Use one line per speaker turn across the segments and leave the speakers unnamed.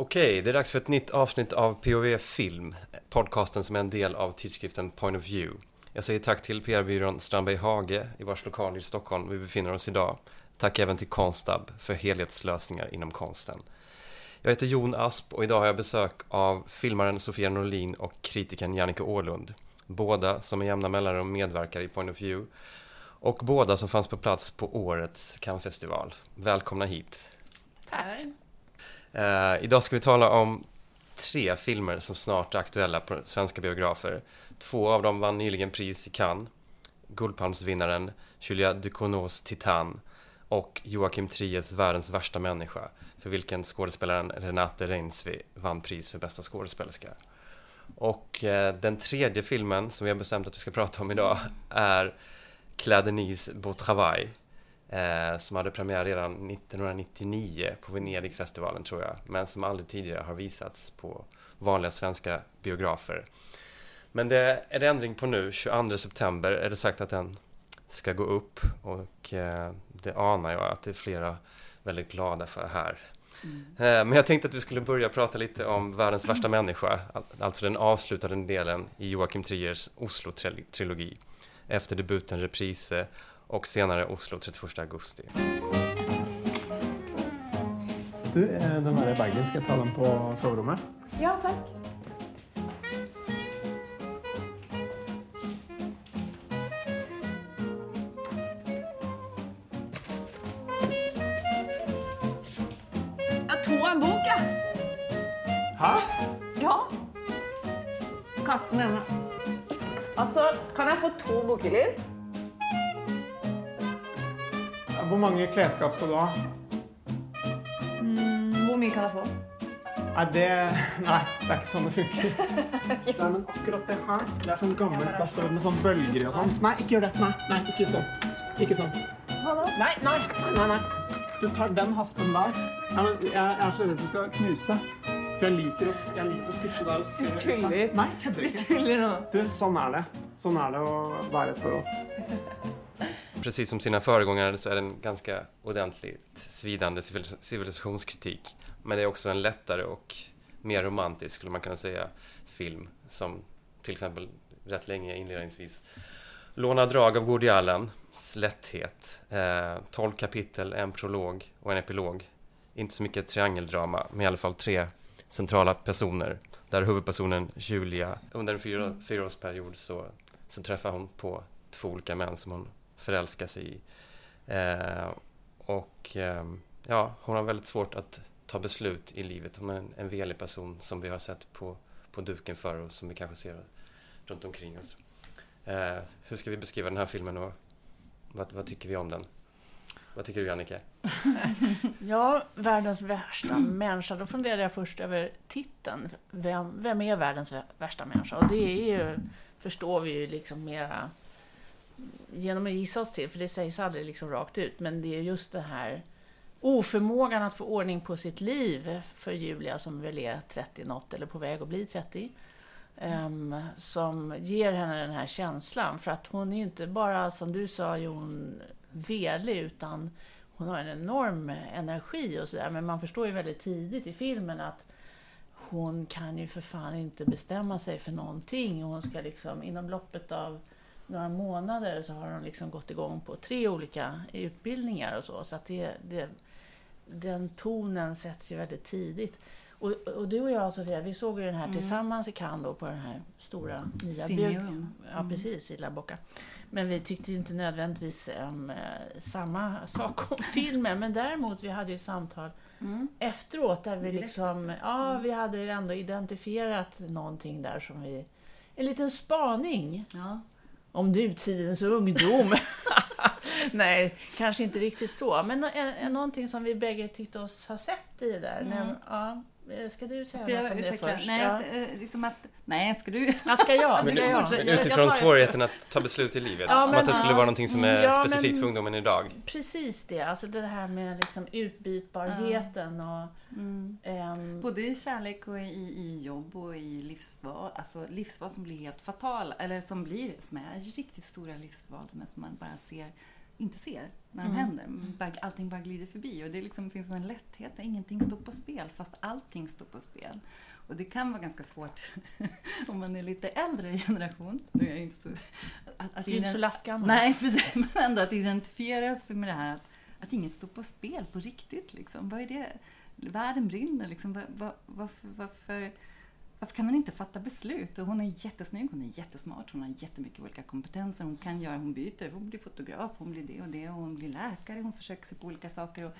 Okej, det är dags för ett nytt avsnitt av POV Film, podcasten som är en del av tidskriften Point of View. Jag säger tack till PR-byrån Strandberg Hage i vars lokal i Stockholm vi befinner oss idag. Tack även till Konstab för helhetslösningar inom konsten. Jag heter Jon Asp och idag har jag besök av filmaren Sofia Norlin och kritikern Jannike Åhlund. Båda som med jämna mellanrum medverkar i Point of View och båda som fanns på plats på årets Cannesfestival. Välkomna hit!
Tack!
Uh, idag ska vi tala om tre filmer som snart är aktuella på svenska biografer. Två av dem vann nyligen pris i Cannes. Guldpalmsvinnaren Julia Ducournau's Titan och Joakim Tries Världens värsta människa för vilken skådespelaren Renate Reinsvi vann pris för bästa skådespelerska. Och eh, den tredje filmen som vi har bestämt att vi ska prata om idag är Claire Denise Beau Travail eh, som hade premiär redan 1999 på Venedigfestivalen tror jag, men som aldrig tidigare har visats på vanliga svenska biografer. Men det är det ändring på nu, 22 september är det sagt att den ska gå upp och eh, det anar jag att det är flera väldigt glada för här. Mm. Eh, men jag tänkte att vi skulle börja prata lite om Världens värsta människa, alltså den avslutade delen i Joakim Triers Oslo-trilogi efter debuten Reprise och senare Oslo 31 augusti.
Du, eh, den här bagen, ska jag ta den på sovrummet?
Ja, tack. Jag tog en bok, ja.
Hæ?
Ja. Kast den ene. Altså, kan jeg få to bokhyller?
Hvor mange klesskap skal du ha?
Mm, hvor mye kan jeg få?
Nei, det Nei, det er ikke sånn det funker. Nei, men akkurat det her, det er sånn gammelt plast med sånn bølger og sånn. Nei, ikke gjør det. Nei, nei, ikke sånn. Ikke sånn.
Hva da?
Nei, nei, nei, nei. Du tar den haspen der. Nei, men jeg, jeg er så redd du skal knuse. For jeg liker, å, jeg liker å sitte der og se.
Du tuller.
Nei, kødder
Du
ikke.
tuller nå.
Du, sånn er det. Sånn er det å være i et forhold.
Precis som sina föregångare så är den ganska ordentligt svidande civilisationskritik. Men det är också en lättare och mer romantisk, skulle man kunna säga, film som till exempel rätt länge inledningsvis lånar drag av Woody Allen, lätthet, eh, 12 kapitel, en prolog och en epilog. Inte så mycket triangeldrama, men i alla fall tre centrala personer. Där huvudpersonen Julia, under en fyra, fyraårsperiod så, så träffar hon på två olika män som hon förälskar sig i. Eh, och eh, ja, hon har väldigt svårt att ta beslut i livet. Hon är en, en velig person som vi har sett på, på duken förr och som vi kanske ser runt omkring oss. Eh, hur ska vi beskriva den här filmen och vad, vad tycker vi om den? Vad tycker du Jannike?
Ja, världens värsta människa. Då funderade jag först över titeln. Vem, vem är världens vä- värsta människa? Och det är ju, förstår vi ju liksom mera genom att gissa oss till, för det sägs aldrig liksom rakt ut, men det är just det här oförmågan att få ordning på sitt liv för Julia som väl är 30 något eller på väg att bli 30. ehm, som ger henne den här känslan. För att hon är ju inte bara, som du sa Jon, velig, utan hon har en enorm energi och sådär. Men man förstår ju väldigt tidigt i filmen att hon kan ju för fan inte bestämma sig för någonting. Och hon ska liksom, inom loppet av några månader så har hon liksom gått igång på tre olika utbildningar och så. Så att det, det, den tonen sätts ju väldigt tidigt. Och, och du och jag Sofia, vi såg ju den här tillsammans i Cannes då på den här stora nya
Simeon.
biog- Ja, precis, i La Boca. Men vi tyckte ju inte nödvändigtvis um, samma sak om filmen. Men däremot, vi hade ju samtal
Mm.
efteråt där vi
Direkt
liksom, ja, vi hade ändå identifierat någonting där som vi, en liten spaning
Ja.
Om nutidens ungdom. Nej, kanske inte riktigt så, men en, en, någonting som vi bägge tyckte oss ha sett i det där.
Mm.
Näm- ja, ska du säga
Ska jag
något om det
utveckla?
först?
Nej,
ja.
eh, liksom att, nej, ska du?
Ja, ska jag?
Men,
Ska jag?
men
Jag- jag
utifrån
tar-
svårigheten att ta beslut i livet,
Ja,
som
men-
att det skulle vara någonting som är
Ja,
specifikt
men-
för ungdomen idag.
Precis det, alltså det här med liksom utbytbarheten och...
Mm.
ehm,
Både i kärlek och i, i jobb och i livsval. Alltså livsval som blir helt fatala, eller som blir, som är riktigt stora livsval, men som man bara ser inte ser när de
Mm.
händer. Bara, allting bara glider förbi och det liksom finns en lätthet, ingenting står på spel fast allting står på spel. Och det kan vara ganska svårt om man är lite äldre generation. Nu är jag inte så, att, att
Du är inte så lastgammal.
Nej, precis. Men ändå att identifiera sig med det här att, att inget står på spel på riktigt. Liksom. Vad är det? Världen brinner. Liksom. Var, var, varför, varför, varför kan hon inte fatta beslut? Och hon är jättesnygg, hon är jättesmart, hon har jättemycket olika kompetenser. Hon kan göra, hon byter, hon blir fotograf, hon blir det och det, och hon blir läkare, hon försöker sig på olika saker. Och,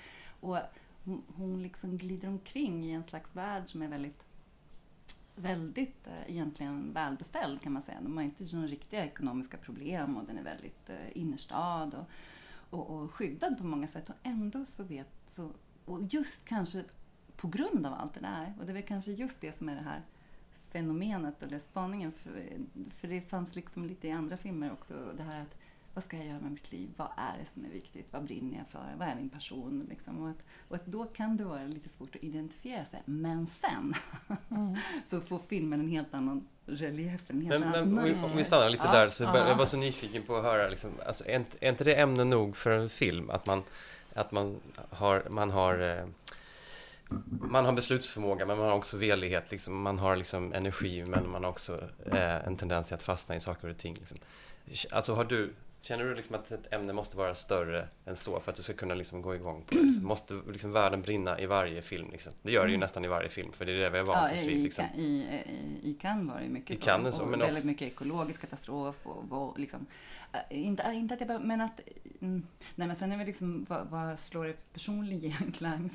och hon, hon liksom glider omkring i en slags värld som är väldigt väldigt eh, egentligen välbeställd kan man säga. De har inte några riktiga ekonomiska problem och den är väldigt eh, innerstad och, och, och skyddad på många sätt. Och ändå så vet så, och just kanske på grund av allt det där, och det är väl kanske just det som är det här fenomenet eller spaningen, för, för det fanns liksom lite i andra filmer också, det här att vad ska jag göra med mitt liv? Vad är det som är viktigt? Vad brinner jag för? Vad är min passion? Liksom? Och, att, och att då kan det vara lite svårt att identifiera sig. Men sen
Mm.
så får filmen en helt annan relief, en helt
Men,
annan
men om, vi, stannar lite
Ja,
där så
ja.
jag var så nyfiken på att höra liksom, alltså, är, inte, är inte det ämne nog för en film? Att man, att man har, man har eh, man har beslutsförmåga men man har också velighet, liksom. man har liksom energi men man har också eh, en tendens att fastna i saker och ting. Liksom. Alltså har du, känner du liksom att ett ämne måste vara större än så för att du ska kunna liksom gå igång på det? Liksom? Måste liksom världen brinna i varje film? Liksom? Det gör det ju nästan i varje film för det är det vi har vant
Mm. Ja,
oss
i,
vid.
i,
Liksom.
i, i, I Cannes var det mycket
I
så.
Cannes så,
och
men
väldigt
också-
mycket ekologisk katastrof och, och liksom, inte, äh, inte att jag bara, men att, mm, nej men sen är det liksom, vad, vad slår det för personlig genklang?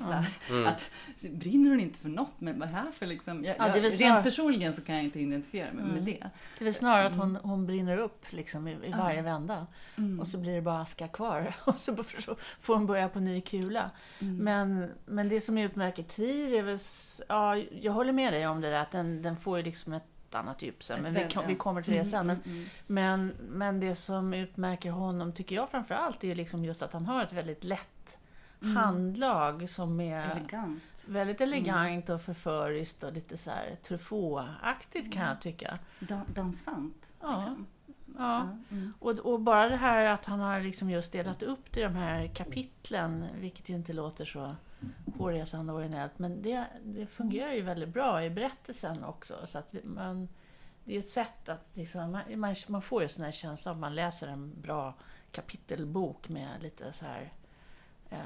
Mm.
Att, brinner hon inte för något? Men vad är det här för liksom, jag,
Ja,
jag,
väl
rent personligen så kan jag inte identifiera mig med
Mm.
det.
Det är väl snarare att hon, hon brinner upp liksom i, i varje vända.
Mm.
Och så blir det bara aska kvar. Och så får hon börja på ny kula.
Mm.
Men, men det som utmärker Trier är väl... Ja, jag håller med dig om det där att den, den får ju liksom ett annat djup sen. Men vi, vi kommer till det
Mm,
sen. Men,
mm, mm.
men, men det som utmärker honom, tycker jag framför allt, är liksom just att han har ett väldigt lätt
Mm.
handlag som är
Elegant.
väldigt elegant och förföriskt och lite så här Truffaut-aktigt kan jag tycka.
Dan, dansant.
Ja.
Liksom.
Ja.
Mm.
Och, och bara det här att han har liksom just delat upp det i de här kapitlen, vilket ju inte låter så hårresande originellt, men det, det fungerar ju väldigt bra i berättelsen också. Så att man, det är ju ett sätt att liksom, man, man, man får ju sån här känsla om man läser en bra kapitelbok med lite så här eh,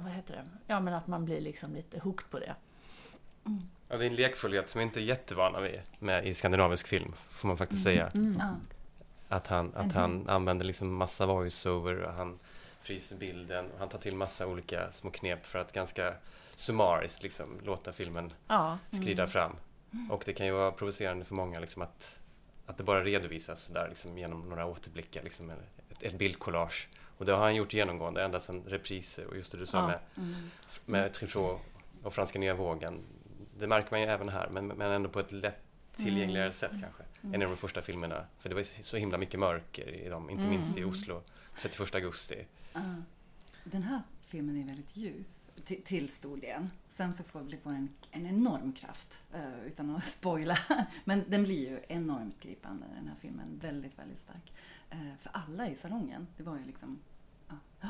vad heter det? Ja, men att man blir liksom lite hooked på det.
Ja, det är en lekfullhet som vi inte är jättevana vid med i skandinavisk film, får man faktiskt säga.
Mm.
Att han, att
Mhm.
han använder liksom massa voiceover och han fryser bilden och han tar till massa olika små knep för att ganska summariskt liksom låta filmen
Ja,
skrida fram. Och det kan ju vara provocerande för många liksom att, att det bara redovisas där liksom genom några återblickar, liksom ett, ett bildkollage. Och det har han gjort genomgående ända sedan repriser och just det du sa
Ja.
med,
Mm.
med Truffaut och Franska nya vågen. Det märker man ju även här, men, men ändå på ett lätt tillgängligare sätt kanske. Än i de första filmerna. För det var så himla mycket mörker i dem, inte
Mm.
minst i Oslo 31 augusti.
Ja. Den här filmen är väldigt ljus, till, till stor del. Sen så får det få en, en enorm kraft, eh, utan att spoila. Men den blir ju enormt gripande, den här filmen. Väldigt, väldigt stark. Eh, för alla i salongen. Det var ju liksom ah,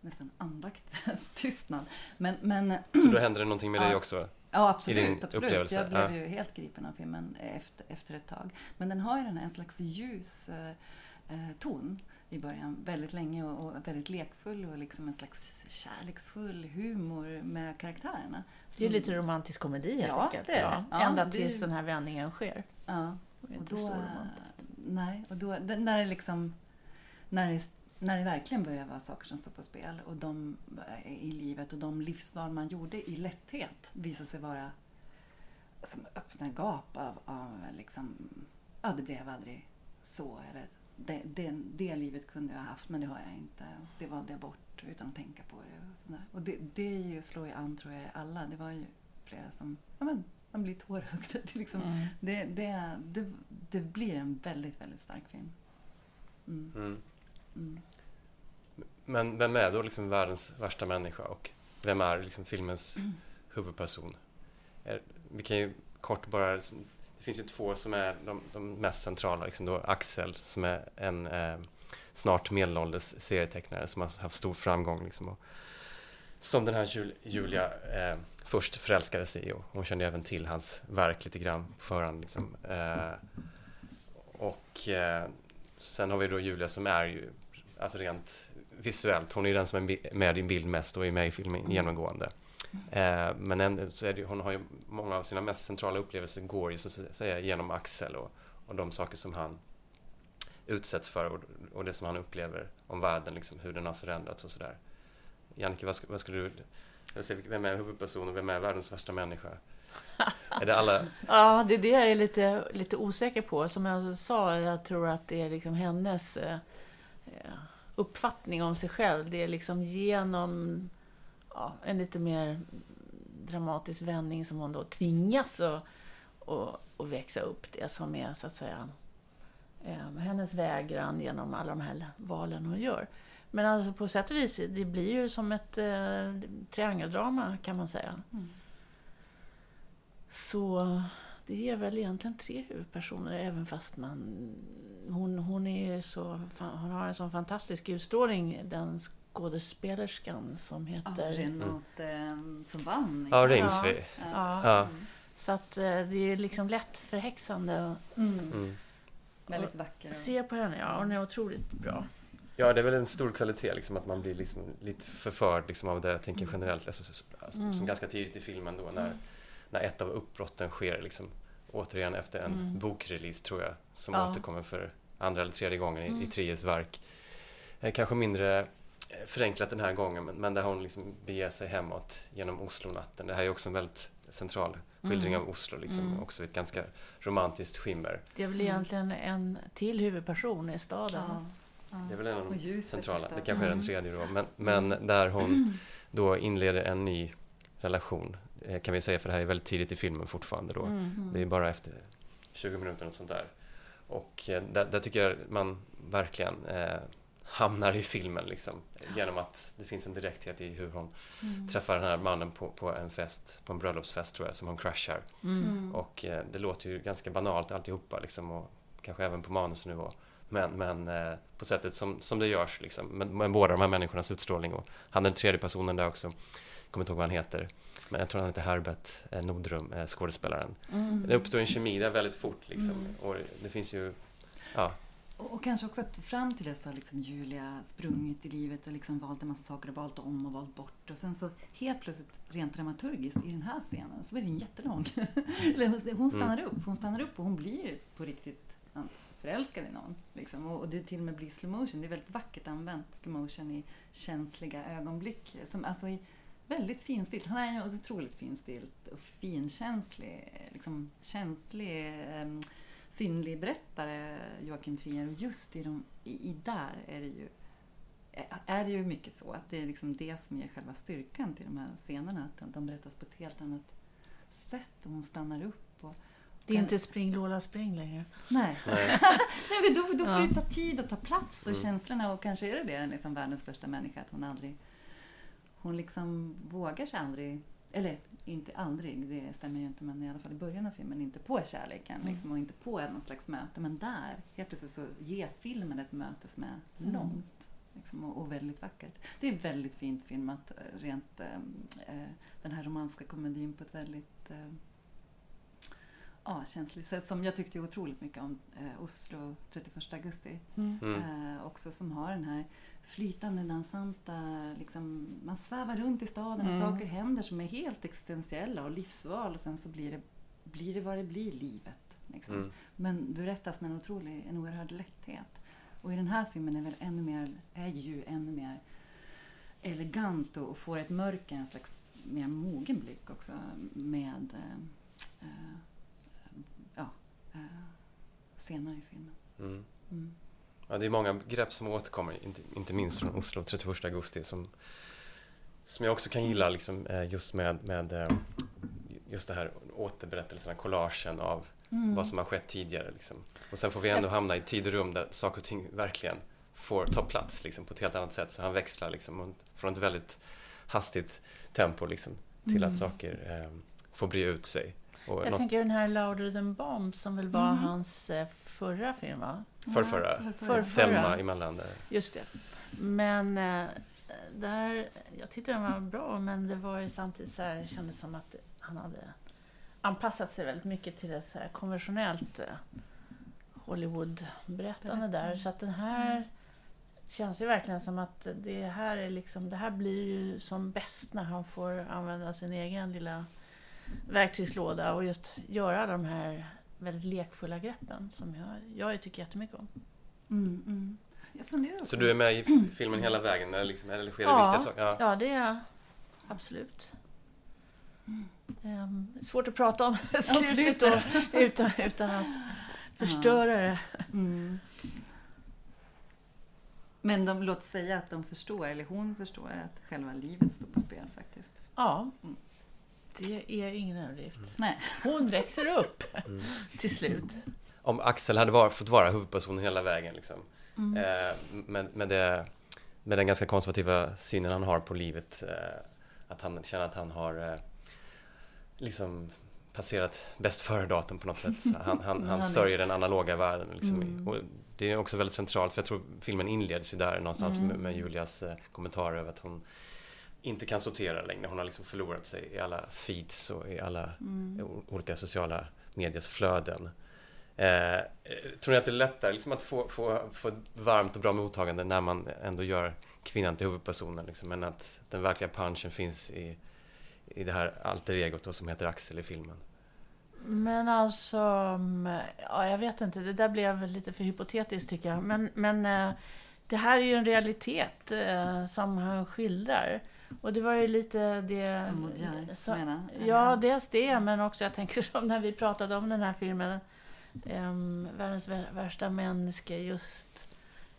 nästan andaktens tystnad. Men, men
Så då händer det någonting med dig också.
Ja, absolut. absolut. Jag blev ju helt gripen av filmen efter, efter ett tag. Men den har ju den här en slags ljus eh, eh, ton i början väldigt länge och, och väldigt lekfull och liksom en slags kärleksfull humor med karaktärerna.
Det är lite romantisk komedi helt
Ja,
enkelt.
det är det.
Ja. Ända tills den här vändningen sker.
Ja, och
inte
då...
så romantiskt.
Nej, och då, när det liksom... När det, när det verkligen börjar vara saker som står på spel och de eh, i livet och de livsval man gjorde i lätthet visar sig vara som öppna gap av, av liksom... Ja, det blev aldrig så. Eller det, det, det livet kunde jag ha haft, men det har jag inte. Det valde jag bort utan att tänka på det. Och, sådär. och det, det är ju, slår ju an, tror jag, alla. Det var ju flera som... Ja, men, man blir tårögd. Liksom,
Mm.
det, det, det, det blir en väldigt, väldigt stark film. Mm.
Mm.
Mm.
Men vem är då liksom världens värsta människa och vem är liksom filmens huvudperson? Är, vi kan ju kort bara, liksom, det finns ju två som är de, de mest centrala, liksom då Axel som är en eh, snart medelålders serietecknare som har haft stor framgång. Liksom, och, som den här Jul Julia eh, först förälskade sig i och hon kände även till hans verk lite grann på förhand. Liksom. Eh, och eh, sen har vi då Julia som är ju, alltså rent visuellt, hon är den som är med i bild mest och är med i filmen genomgående. Eh, men en, så är det, hon har ju många av sina mest centrala upplevelser går ju så att säga genom Axel och, och de saker som han utsätts för och, och det som han upplever om världen, liksom, hur den har förändrats och sådär. Jannike, vad, vad skulle du vem är huvudperson och vem är världens värsta människa? Är det alla?
Ja, det är det jag är lite, lite osäker på. Som jag sa, jag tror att det är liksom hennes eh, eh uppfattning om sig själv. Det är liksom genom ja, en lite mer dramatisk vändning som hon då tvingas att, att, att växa upp. Det som är så att säga eh, hennes vägran genom alla de här valen hon gör. Men alltså på sätt och vis, det blir ju som ett eh, triangeldrama kan man säga. Mm. Så det är väl egentligen tre huvudpersoner även fast man... Hon, hon, är så, hon har en sån fantastisk utstrålning, den skådespelerskan som heter... Ja,
Renate mm. som vann.
Ja, Reinsve.
Ja. Ja. ja. Så att eh, det är liksom lätt förhäxande.
Mm. Mm. Väldigt vacker.
Se på henne, ja. Hon är otroligt bra.
Ja, det är väl en stor kvalitet liksom, att man blir liksom lite förförd liksom, av det jag tänker mm. generellt. Alltså, alltså, mm. Som ganska tidigt i filmen då när, mm. när ett av uppbrotten sker. Liksom, återigen efter en mm. bokrelease tror jag, som ja. återkommer för andra eller tredje gången i, mm. i Tries verk. Eh, kanske mindre eh, förenklat den här gången, men, men där hon liksom beger sig hemåt genom Oslo-natten. Det här är också en väldigt central skildring mm. av Oslo, liksom, mm. också ett ganska romantiskt skimmer.
Det är väl egentligen en till huvudperson i staden. Ja.
Det är väl en av de centrala, det kanske är den tredje då, men, men där hon då inleder en ny relation eh, kan vi säga, för det här är väldigt tidigt i filmen fortfarande då. Mm. Det är bara efter 20 minuter och sånt där. Och eh, där, där tycker jag man verkligen eh, hamnar i filmen liksom. Genom att det finns en direkthet i hur hon mm. träffar den här mannen på, på en fest, på en bröllopsfest tror jag, som hon crashar. Mm. Och eh, det låter ju ganska banalt alltihopa liksom och kanske även på manusnivå. Men, men eh, på sättet som, som det görs liksom. Med, med båda de här människornas utstrålning och han den tredje personen där också. Kommer inte ihåg vad han heter. Men jag tror han heter Herbert eh, Nordrum, eh, skådespelaren. Mm. Det uppstår en kemi där väldigt fort liksom. Mm. Och det finns ju, ja.
Och, och, kanske också att fram till dess har liksom Julia sprungit i livet och liksom valt en massa saker och valt om och valt bort. Och sen så helt plötsligt, rent dramaturgiskt, i den här scenen så är den jättelång. hon stannar mm. upp, hon stannar upp och hon blir på riktigt förälskad i någon. Liksom. Och, och det till och med blir slow motion. Det är väldigt vackert använt, slow motion i känsliga ögonblick. Som, alltså i väldigt finstilt. Han är ju otroligt finstilt och finkänslig, liksom känslig, um, sinnlig berättare, Joakim Trier. Och just i, de, i, i där är det ju är det ju mycket så att det är liksom det som ger själva styrkan till de här scenerna. Att de berättas på ett helt annat sätt och hon stannar upp. Och,
det är inte spring Lola spring längre.
Nej. Nej. Nej då, då får ja. det ta tid att ta plats och mm. känslorna och kanske är det det, liksom världens första människa, att hon aldrig... Hon liksom vågar sig aldrig, eller inte aldrig, det stämmer ju inte, men i alla fall i början av filmen, inte på kärleken mm. liksom, och inte på någon slags möte. Men där, helt plötsligt så ger filmen ett möte som är mm. långt. Liksom, och, och, väldigt vackert. Det är väldigt fint filmat, rent äh, den här romanska komedin på ett väldigt äh, ja, känsligt sätt som jag tyckte otroligt mycket om eh, Oslo 31 augusti. Mm. mm. Eh, också som har den här flytande, dansanta, liksom, man svävar runt i staden och mm. saker händer som är helt existentiella och livsval och sen så blir det, blir det vad det blir, livet. Liksom. Mm. Men berättas med en otrolig, en oerhörd lätthet. Och i den här filmen är väl ännu mer, är ju ännu mer elegant och, och får ett mörker, en slags mer mogen blick också med eh, eh eh, senare i filmen. Mm.
Ja, det är många grepp som återkommer, inte, inte minst från Oslo 31 augusti som, som jag också kan gilla liksom, eh, just med, med eh, just det här återberättelserna, collagen av mm. vad som har skett tidigare. Liksom. Och sen får vi ändå hamna i tid och rum där saker och ting verkligen får ta plats liksom, på ett helt annat sätt. Så han växlar liksom, från ett väldigt hastigt tempo liksom, till att mm. saker eh, får bre ut sig. Och
Jag
något
tänker den här Louder than Bomb som väl var
Mm.
hans eh, förra film, va?
förrförra.
Förrförra.
Thelma emellan där.
Just det. Men eh, där, jag tyckte den var bra, men det var ju samtidigt så här, det kändes som att han hade anpassat sig väldigt mycket till ett så här konventionellt eh, Hollywood-berättande där. Så att den här känns ju verkligen som att det här är liksom, det här blir ju som bäst när han får använda sin egen lilla verktygslåda och just göra de här väldigt lekfulla greppen som jag, jag tycker jättemycket om.
Mm, mm. Jag funderar också.
Så du är med i filmen hela vägen? Eller, liksom, eller sker det
Ja.
viktiga saker? Ja.
Ja, det är jag. Absolut. Ehm, svårt att prata om slutet då, utan, utan att förstöra det.
Mm. Men de, låt säga att de förstår, eller hon förstår, att själva livet står på spel faktiskt.
Ja,
Mm.
Det är ingen överdrift.
Nej.
Hon växer upp
Mm.
till slut.
Om Axel hade var, fått vara huvudpersonen hela vägen liksom.
Mm.
Eh, med, med, det, med den ganska konservativa synen han har på livet. Eh, att han känner att han har eh, liksom passerat bäst före-datum på något sätt. Så Han, han,
Han
sörjer den analoga världen. Liksom.
Mm.
Och det är också väldigt centralt, för jag tror filmen inleds ju där någonstans
Mm.
med, med Julias eh, kommentarer över att hon inte kan sortera längre. Hon har liksom förlorat sig i alla feeds och i alla
Mm.
olika sociala mediers flöden. Eh, tror ni att det är lättare liksom att få, få, få ett varmt och bra mottagande när man ändå gör kvinnan till huvudpersonen? Liksom, men att den verkliga punchen finns i, i det här alter egot som heter Axel i filmen.
Men alltså, mm, ja, jag vet inte, det där blev lite för hypotetiskt tycker jag. Men, men eh, det här är ju en realitet eh, som han skildrar. Och det var ju lite det...
Som Modiar
så-
menar?
Ja, dels det, men också jag tänker som när vi pratade om den här filmen, um, Världens vär- värsta människa, just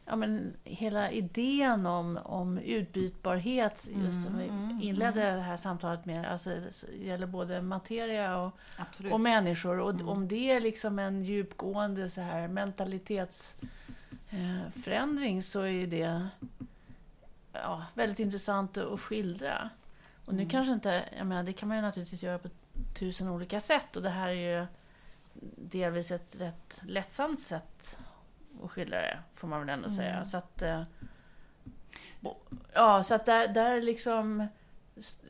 ja, men hela idén om, om utbytbarhet, just som vi
Mm, mm,
inledde det här samtalet med, alltså det gäller både materia och,
Absolut.
och människor. Och
Mm.
om det är liksom en djupgående så här mentalitetsförändring eh, så är det ja, väldigt intressant att skildra. Och nu
Mm.
kanske inte, jag menar, det kan man ju naturligtvis göra på tusen olika sätt och det här är ju delvis ett rätt lättsamt sätt att skildra det, får man väl ändå
Mm.
säga. Så att, eh, ja, så att där, där liksom,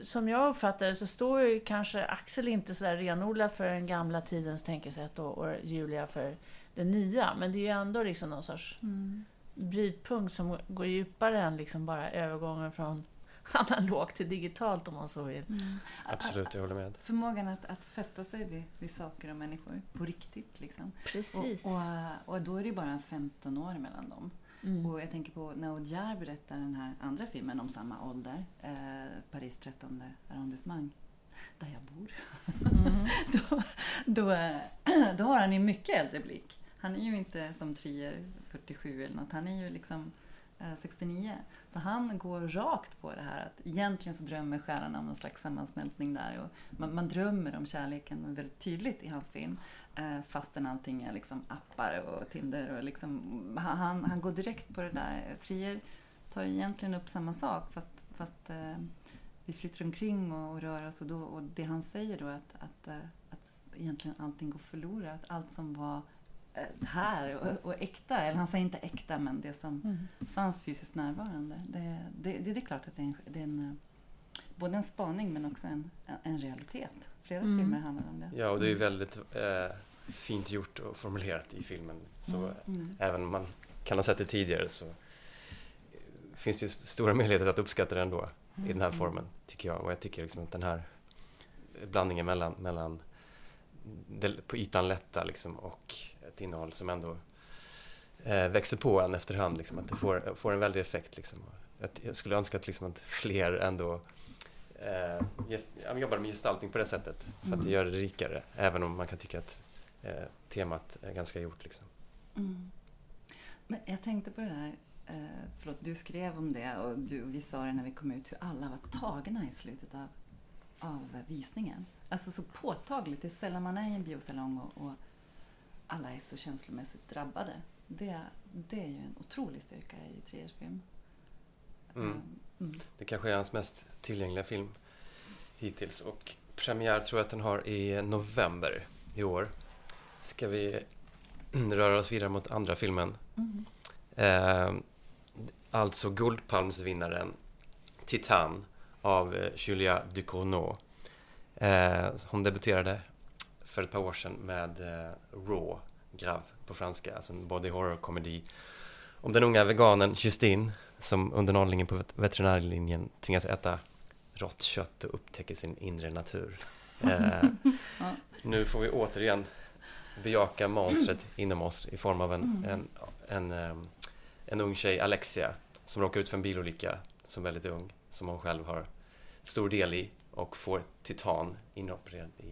som jag uppfattar det så står ju kanske Axel inte så där renodlat för den gamla tidens tänkesätt och, och Julia för det nya. Men det är ju ändå liksom någon sorts
Mm.
Brytpunkt som går djupare än liksom bara övergången från analogt till digitalt om man så vill.
Mm.
Absolut, jag håller med.
Förmågan att, att fästa sig vid, vid saker och människor på riktigt. Liksom.
Precis.
Och, och, och då är det bara 15 år mellan dem.
Mm.
Och jag tänker på när Audiard berättar den här andra filmen om samma ålder, eh, Paris 13 arrondissement, där jag bor.
Mm.
då, då, eh, då har han ju mycket äldre blick. Han är ju inte som Trier 47 eller något, han är ju liksom eh, 69. Så han går rakt på det här att egentligen så drömmer stjärnorna om någon slags sammansmältning där. Och man, man drömmer om kärleken väldigt tydligt i hans film. Eh, fastän allting är liksom appar och Tinder och liksom, han, han går direkt på det där. Trier tar ju egentligen upp samma sak fast, fast eh, vi flyttar omkring och, och rör oss och, då, och det han säger då att, att, eh, att egentligen allting går förlorat. Allt som var här och, och äkta, eller han säger inte äkta men det som
Mm.
fanns fysiskt närvarande. Det, det, det, det är klart att det är, en, det är en, både en spaning men också en, en realitet. Flera
Mm.
filmer handlar om det.
Ja, och det är ju väldigt eh, fint gjort och formulerat i filmen. Så
Mm, mm.
även om man kan ha sett det tidigare så finns det stora möjligheter att uppskatta det ändå i den här
Mm.
formen, tycker jag. Och jag tycker liksom att den här blandningen mellan, mellan det på ytan lätta liksom och ett innehåll som ändå eh, växer på en efterhand, liksom, att det får, får en väldig effekt. Liksom. Jag skulle önska att, liksom, att fler ändå eh, gest, jobbar med gestaltning på det sättet, för att det
Mm.
gör det rikare, även om man kan tycka att eh, temat är ganska gjort. Liksom.
Mm. Men jag tänkte på det där, eh, förlåt, du skrev om det och du, vi sa det när vi kom ut hur alla var tagna i slutet av, av visningen. Alltså så påtagligt, det är sällan man är i en biosalong och, och alla är så känslomässigt drabbade. Det, det är ju en otrolig styrka i Triers film.
Mm.
Eh, mm.
Det kanske är hans mest tillgängliga film hittills och premiär tror jag att den har i november i år. Ska vi röra oss vidare mot andra filmen.
Mm.
Eh, alltså Guldpalmsvinnaren Titan av eh, Julia Ducournau. Eh, hon debuterade för ett par år sedan med eh, Raw, Grav på franska, alltså en body horror-komedi om den unga veganen Justine som under nollningen på vet- veterinärlinjen tvingas äta rått kött och upptäcker sin inre natur. Eh. Nu får vi återigen bejaka monstret inom oss i form av en,
Mm.
en, en, ehm, en ung tjej, Alexia, som råkar ut för en bilolycka som väldigt ung, som hon själv har stor del i och får titan inopererad i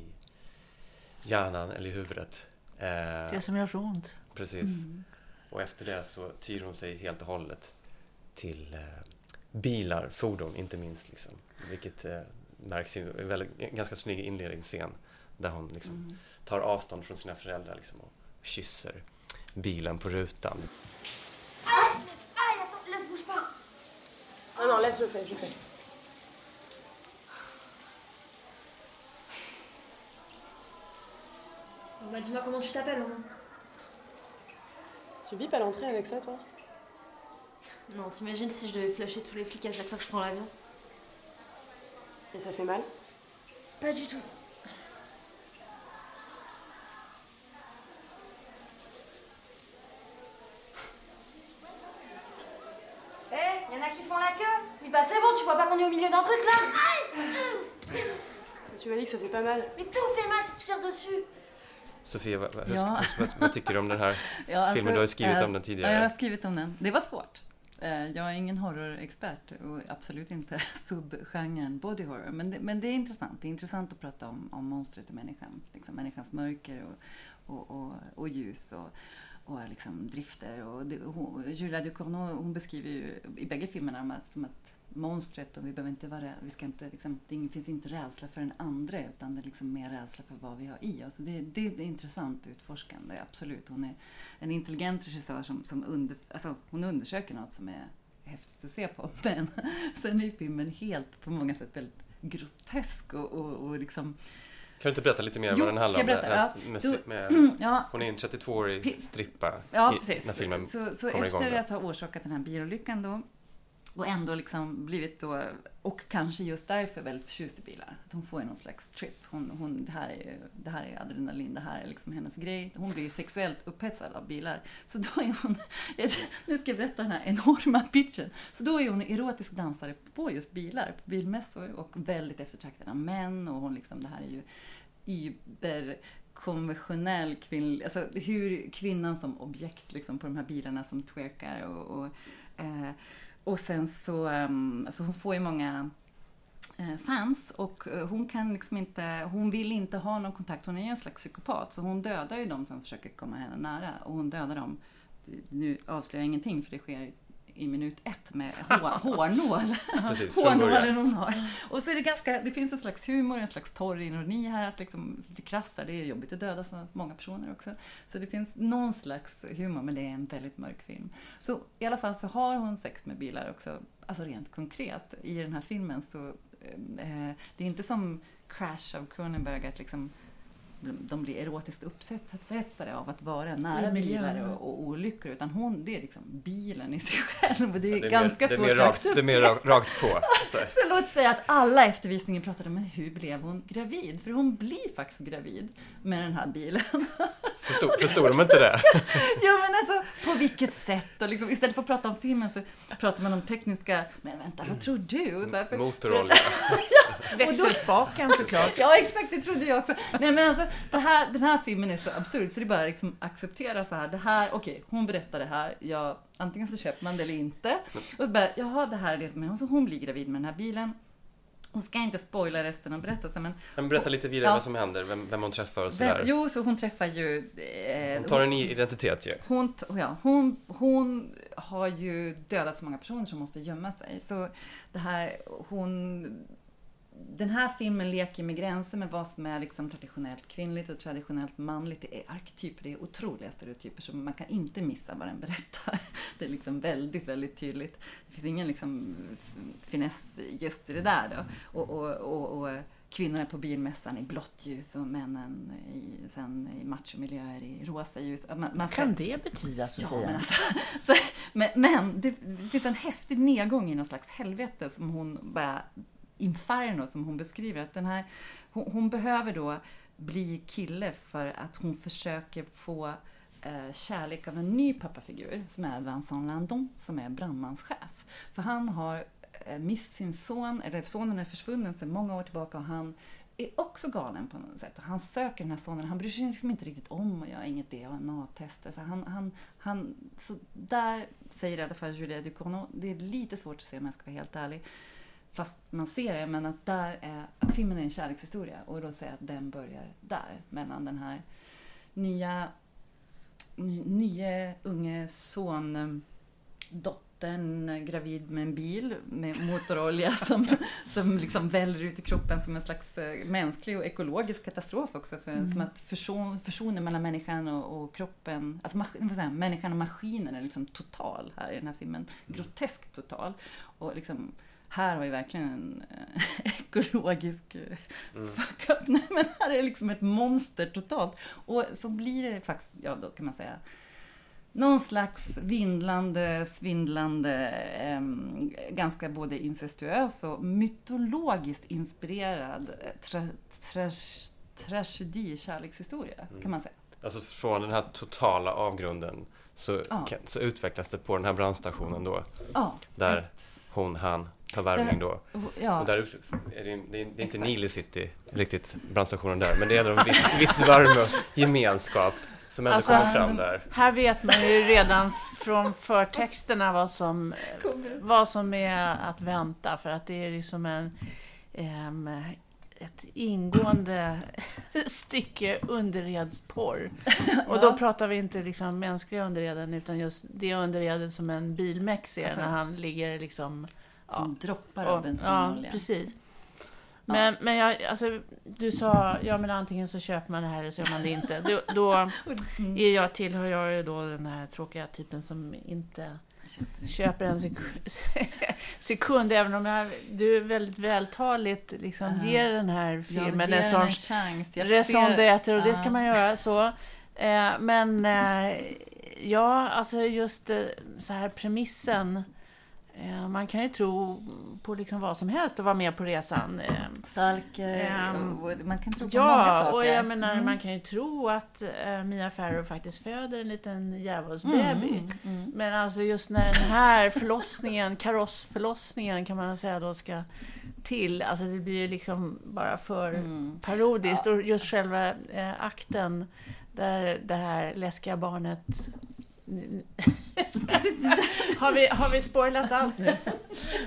hjärnan eller huvudet. Eh,
Det som gör så ont.
Precis.
Mm.
Och efter det så tyr hon sig helt och hållet till eh, bilar, fordon inte minst. Liksom. Vilket eh, märks i en väldigt, ganska snygg inledningsscen där hon liksom
Mm.
tar avstånd från sina föräldrar liksom, och kysser bilen på rutan.
Aïe, attends, laisse, Bon, bah, dis-moi comment tu t'appelles, au moins.
Tu bipes à l'entrée avec ça, toi?
Non, t'imagines si je devais flasher tous les flics à chaque fois que je prends l'avion?
Et ça fait mal?
Pas du tout. Eh, y en a qui font la queue? Oui, bah c'est bon, tu vois pas qu'on est au milieu d'un truc là
Tu m'as dit que ça fait pas mal.
Mais tout fait mal si tu tires dessus
Sofia, vad,
Ja.
vad, vad tycker du om den här
Ja, alltså,
filmen? Du har ju skrivit
eh,
om den
Ja, jag
tidigare.
har skrivit om den. Det var svårt. Eh, Jag är ingen horrorexpert och absolut inte subgenren body horror. Men det, men det är intressant. Det är intressant att prata om, om monstret i människan. Liksom människans mörker och, och, och, och ljus och, och liksom drifter. Och det, hon, Julia Ducournau hon beskriver ju i bägge filmerna som att monstret och vi behöver inte vara. Vi ska inte, liksom, det finns inte rädsla för den andra utan det är liksom mer rädsla för vad vi har i oss. Det, det, det är intressant utforskande, absolut. Hon är en intelligent regissör som, som under, alltså, hon undersöker något som är häftigt att se på. Men sen är filmen helt på många sätt väldigt grotesk och, och, och liksom...
Kan du inte berätta lite mer
Jo,
vad den handlar om?
Ja.
med, med,
Ja,
hon är en 32-årig
Pi-
strippa
Ja,
i, när filmen
så så
kommer igång.
efter
då.
att ha orsakat den här bilolyckan då och ändå liksom blivit då, och kanske just därför väldigt förtjust i bilar. Att hon får ju någon slags trip. Hon, hon, det, här är, ju- det här är adrenalin, det här är liksom hennes grej. Hon blir ju sexuellt upphetsad av bilar. Så då är hon, nu ska jag berätta den här enorma pitchen. Så då är hon erotisk dansare på just bilar, på bilmässor och väldigt eftertraktad av män. Och hon liksom, det här är ju über konventionell kvinnlig, alltså hur kvinnan som objekt liksom på de här bilarna som twerkar och, och, eh, och sen så, um, alltså hon får ju många eh, fans och eh, hon kan liksom inte, hon vill inte ha någon kontakt, hon är ju en slags psykopat så hon dödar ju de som försöker komma henne nära. Och hon dödar dem, nu avslöjar jag ingenting för det sker i minut ett med hår, hårnål.
Precis.
Hårnålen hon har. Och så är det ganska, det finns en slags humor, en slags torr ironi här, att liksom, lite krasst där, det är jobbigt att döda så många personer också. Så det finns någon slags humor, men det är en väldigt mörk film. Så i alla fall så har hon sex med bilar också, alltså rent konkret. I den här filmen så, eh, det är inte som Crash av Cronenberg, att liksom de blir erotiskt upphetsade av att vara nära bilar och, och olyckor, utan hon, det är liksom bilen i sig själv. Och det är,
det är
ganska
mer,
svårt
det är mer
att
rakt, det är mer rakt, rakt på. Så.
så låt säga att alla efter visningen pratade om men hur blev hon gravid? För hon blir faktiskt gravid med den här bilen.
Förstod, förstod de inte det?
ja men alltså på vilket sätt? Och liksom, istället för att prata om filmen så pratar man om tekniska, men vänta vad tror du? Och så här, för-
Motorolja.
Växelspaken såklart.
Ja exakt, det trodde jag också. Nej men alltså, det här, den här filmen är så absurd så det är bara liksom acceptera så här, det här, okej, hon berättar det här, jag, antingen så köper man det eller inte. Och så bara, jaha det här är det som är, och så hon blir gravid med den här bilen. Och ska jag inte spoila resten av berättelsen men
Men berätta lite vidare
Ja.
vad som händer, vem, vem hon träffar och sådär.
jo, så hon träffar ju... Eh,
Hon tar en ny identitet ju.
hon, t- ja, hon, hon har ju dödat så många personer som måste gömma sig. Så det här, hon... Den här filmen leker med gränser med vad som är liksom traditionellt kvinnligt och traditionellt manligt. Det är arketyper, det är otroliga stereotyper så man kan inte missa vad den berättar. Det är liksom väldigt, väldigt tydligt. Det finns ingen liksom finess just i det där då. Och, och, och, och kvinnorna på bilmässan i blått ljus och männen i, sen i machomiljöer i rosa ljus. Man, man ska-
kan det betyda, Sofia?
Ja, men, alltså, så, men, men det, det finns en häftig nedgång i någon slags helvete som hon bara inferno som hon beskriver. Att den här, hon, hon behöver då bli kille för att hon försöker få eh, kärlek av en ny pappafigur som är Vincent Landon som är brandmanschef. För han har eh, mist sin son, eller sonen är försvunnen sedan många år tillbaka och han är också galen på något sätt. Och han söker den här sonen, han bryr sig liksom inte riktigt om att göra inget DNA-tester. Så alltså, han, han, han, så där säger i alla fall Julia Ducournau, det är lite svårt att se om jag ska vara helt ärlig. Fast man ser det, men att där är, att filmen är en kärlekshistoria och då säger jag att den börjar där, mellan den här nya, n- nye unge son eh, dottern gravid med en bil med motorolja som, som liksom väller ut i kroppen som en slags eh, mänsklig och ekologisk katastrof också. För, Som att förson, försonen mellan människan och, och kroppen, alltså mas, jag, människan och maskinen är liksom total här i den här filmen. Groteskt total. Och liksom, här har vi verkligen en eh, ekologisk eh, fuck up. Nej, men här är liksom ett monster totalt. Och så blir det faktiskt, ja då kan man säga, någon slags vindlande, svindlande, em, ganska både incestuös och mytologiskt inspirerad eh, tra, trash, tragedi kärlekshistoria, kan man säga.
Alltså från den här totala avgrunden så,
Ja.
kan, så utvecklas det på den här brandstationen då.
Ja,
Där
ett-
hon, han tar värvning då.
ja.
Och där är det, det är, det är inte Nile City riktigt, brandstationen där, men det är ändå en viss, viss värme och gemenskap som ändå
Alltså,
kommer fram där.
Här vet man ju redan från förtexterna vad som, vad som är att vänta, för att det är liksom en, em, ett ingående stycke underredsporr. Och då pratar vi inte liksom mänskliga underreden, utan just det underredet som en bilmeck ser
Alltså,
när han ligger liksom...
Som droppar av
och- ja,
bensinolja.
precis. Men, men jag, alltså, du sa, ja men antingen så köper man det här eller så gör man det inte. Då, då är jag, tillhör jag ju då den här tråkiga typen som inte köper en sekund, sekund även om jag, du väldigt vältaligt liksom
Ja.
ger den här filmen en sorts
chans.
Raison d'être och det ska
Ja.
man göra så. Eh, men eh, ja, alltså just eh, så här premissen. Eh, man kan ju tro på liksom vad som helst och vara med på resan. Eh,
Stalker,
Ehm,
och man kan tro på många
Ja,
saker.
och jag menar,
Mm.
man kan ju tro att eh, Mia Farrow faktiskt föder en liten djävulsbaby.
Mm, mm.
Men alltså just när den här förlossningen, karossförlossningen kan man säga då ska till, alltså det blir ju liksom bara för
Mm.
parodiskt. Och just själva eh, akten där det här läskiga barnet... har, vi, har vi spoilat allt nu?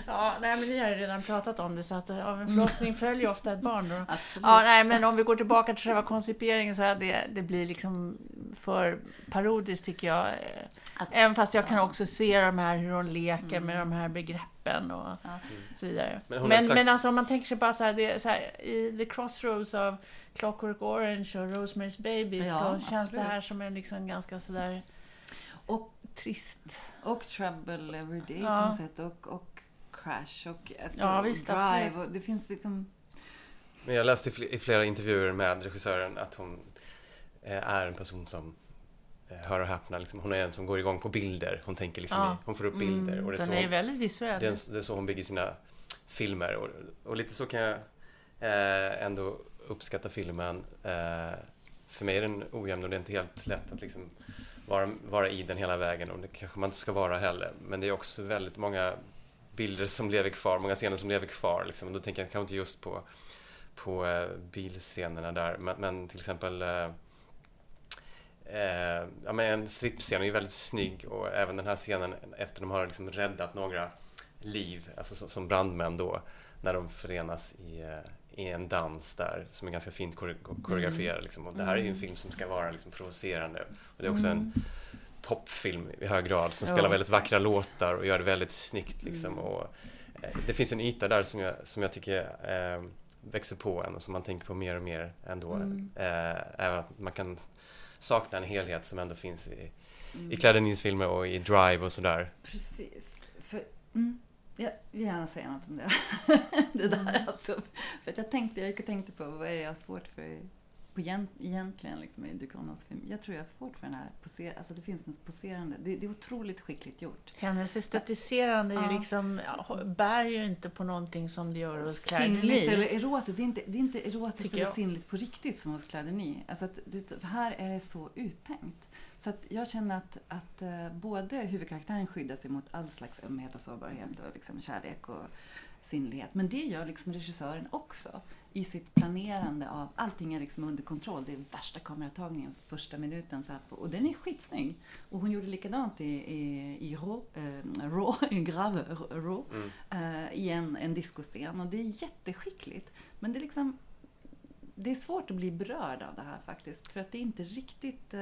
ja, nej men ni har ju redan pratat om det så att av en förlossning följer ofta ett barn. Då.
Absolut.
Ja, nej, men om vi går tillbaka till själva koncipieringen så här, det, det blir liksom för parodiskt tycker jag.
Alltså,
Även fast jag kan
ja.
också se de här, hur hon leker med de här begreppen och
Ja.
så vidare.
Men
Men,
sagt-
men alltså om man tänker sig bara så här, det så här, i the crossroads av Clockwork Orange och Rosemary's Baby
Ja,
så känns det här som en liksom ganska sådär
Och,
trist.
och Trouble Every Day
Ja.
på något sätt. Och, och Crash och alltså,
Ja, visst,
Drive. Och det finns liksom...
Men jag läste i fl- i flera intervjuer med regissören att hon eh, är en person som eh, hör och häpna, liksom, hon är en som går igång på bilder. Hon tänker liksom,
Ja.
hon får upp bilder.
Mm,
och det är,
den
så
är
hon,
väldigt visuell.
det, är, det är så hon bygger sina filmer. Och, och lite så kan jag eh, ändå uppskatta filmen. Eh, för mig är den ojämn och det är inte helt lätt att liksom vara, vara i den hela vägen och det kanske man inte ska vara heller. Men det är också väldigt många bilder som lever kvar, många scener som lever kvar. Liksom. Och då tänker jag kanske inte just på, på eh, bilscenerna där, men, men till exempel eh, eh, ja, men en strippscen är ju väldigt snygg och även den här scenen efter de har liksom räddat några liv, alltså som, som brandmän då, när de förenas i, eh, i en dans där som är ganska fint kore- koreograferad. Liksom. Och det här är ju en film som ska vara liksom provocerande. Och det är också en popfilm i hög grad som spelar väldigt vackra låtar och gör det väldigt snyggt. Liksom.
Mm.
Och, eh, det finns en yta där som jag, som jag tycker eh, växer på en och som man tänker på mer och mer ändå.
Mm.
Eh, även att man kan sakna en helhet som ändå finns i,
Mm.
i Denis filmer och i Drive och sådär.
Precis. För, mm, Jag vill gärna säga något om det. det där alltså. För att jag tänkte, jag tänkte på vad är det jag har svårt för på egentligen liksom, i Duconos film. Jag tror jag har svårt för den här poser, alltså det finns något poserande. Det, det är otroligt skickligt gjort.
Hennes estetiserande
Ja.
liksom, bär ju inte på någonting som det gör hos Claire
Sinnligt eller erotiskt. Det är inte, det är inte erotiskt eller sinnligt på riktigt som hos Claire Denis. Alltså att, här är det så uttänkt. Så att jag känner att, att eh, både huvudkaraktären skyddar sig mot all slags ömhet och sårbarhet och liksom kärlek och sinnlighet. Men det gör liksom regissören också i sitt planerande av allting är liksom under kontroll. Det är värsta kameratagningen första minuten. Så här och den är skitsnygg. Och hon gjorde likadant i, i, i Raw, eh, Raw, i Grave, Raw,
Mm.
eh, i en, en discoscen. Och det är jätteskickligt. Men det är liksom det är svårt att bli berörd av det här faktiskt. För att det är inte riktigt... Eh,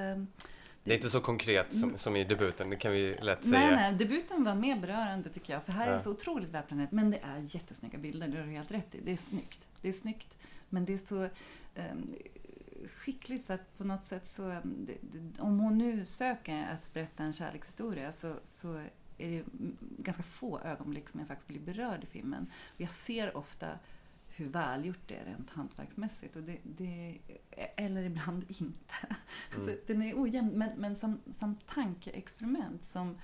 Det är inte så konkret som, som i debuten, det kan vi lätt
Nej,
säga.
nej, debuten var mer berörande tycker jag. För här är
Ja.
det så otroligt välplanerat. Men det är jättesnygga bilder, det har du helt rätt i. Det är snyggt. Det är snyggt. Men det är så um, skickligt så att på något sätt så... ehm, om hon nu söker att berätta en kärlekshistoria så, så är det ganska få ögonblick som jag faktiskt blir berörd i filmen. Och jag ser ofta hur välgjort det är rent hantverksmässigt. Och det, det, eller ibland inte.
Mm.
Så den är ojämn, men, men som, som tankeexperiment, som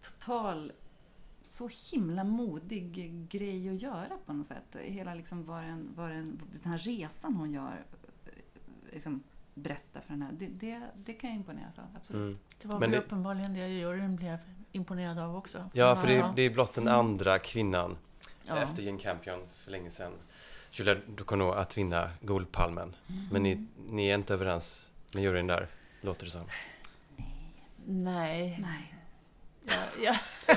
total så himla modig grej att göra på något sätt. Hela liksom vad den, vad den, den här resan hon gör eh, liksom, berättar för den här. Det, det, det kan jag imponeras av, absolut.
Mm.
Det var
Men
väl
det-
uppenbarligen det juryn blev imponerad av också.
Ja, för det, det är blott den andra kvinnan
Ja.
efter Jane Campion för länge sedan, Julia Ducournau, att vinna Guldpalmen.
Mm.
Men ni, ni är inte överens med juryn där, låter det som.
Nej.
Nej.
Ja, ja.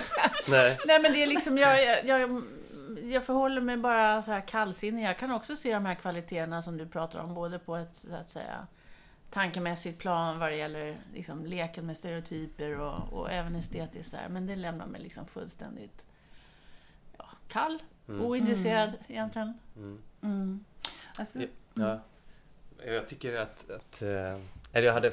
Nej.
Nej men det är liksom, jag, jag, jag, jag förhåller mig bara så här kallsinnig. Jag kan också se de här kvaliteterna som du pratar om, både på ett så att säga tankemässigt plan vad det gäller liksom, leken med stereotyper och, och även estetiskt. Så här. Men det lämnar mig liksom fullständigt ja, kall,
Mm.
ointresserad egentligen.
Mm.
Mm. Alltså,
Ja. Ja. Jag tycker att, att eh, eller jag hade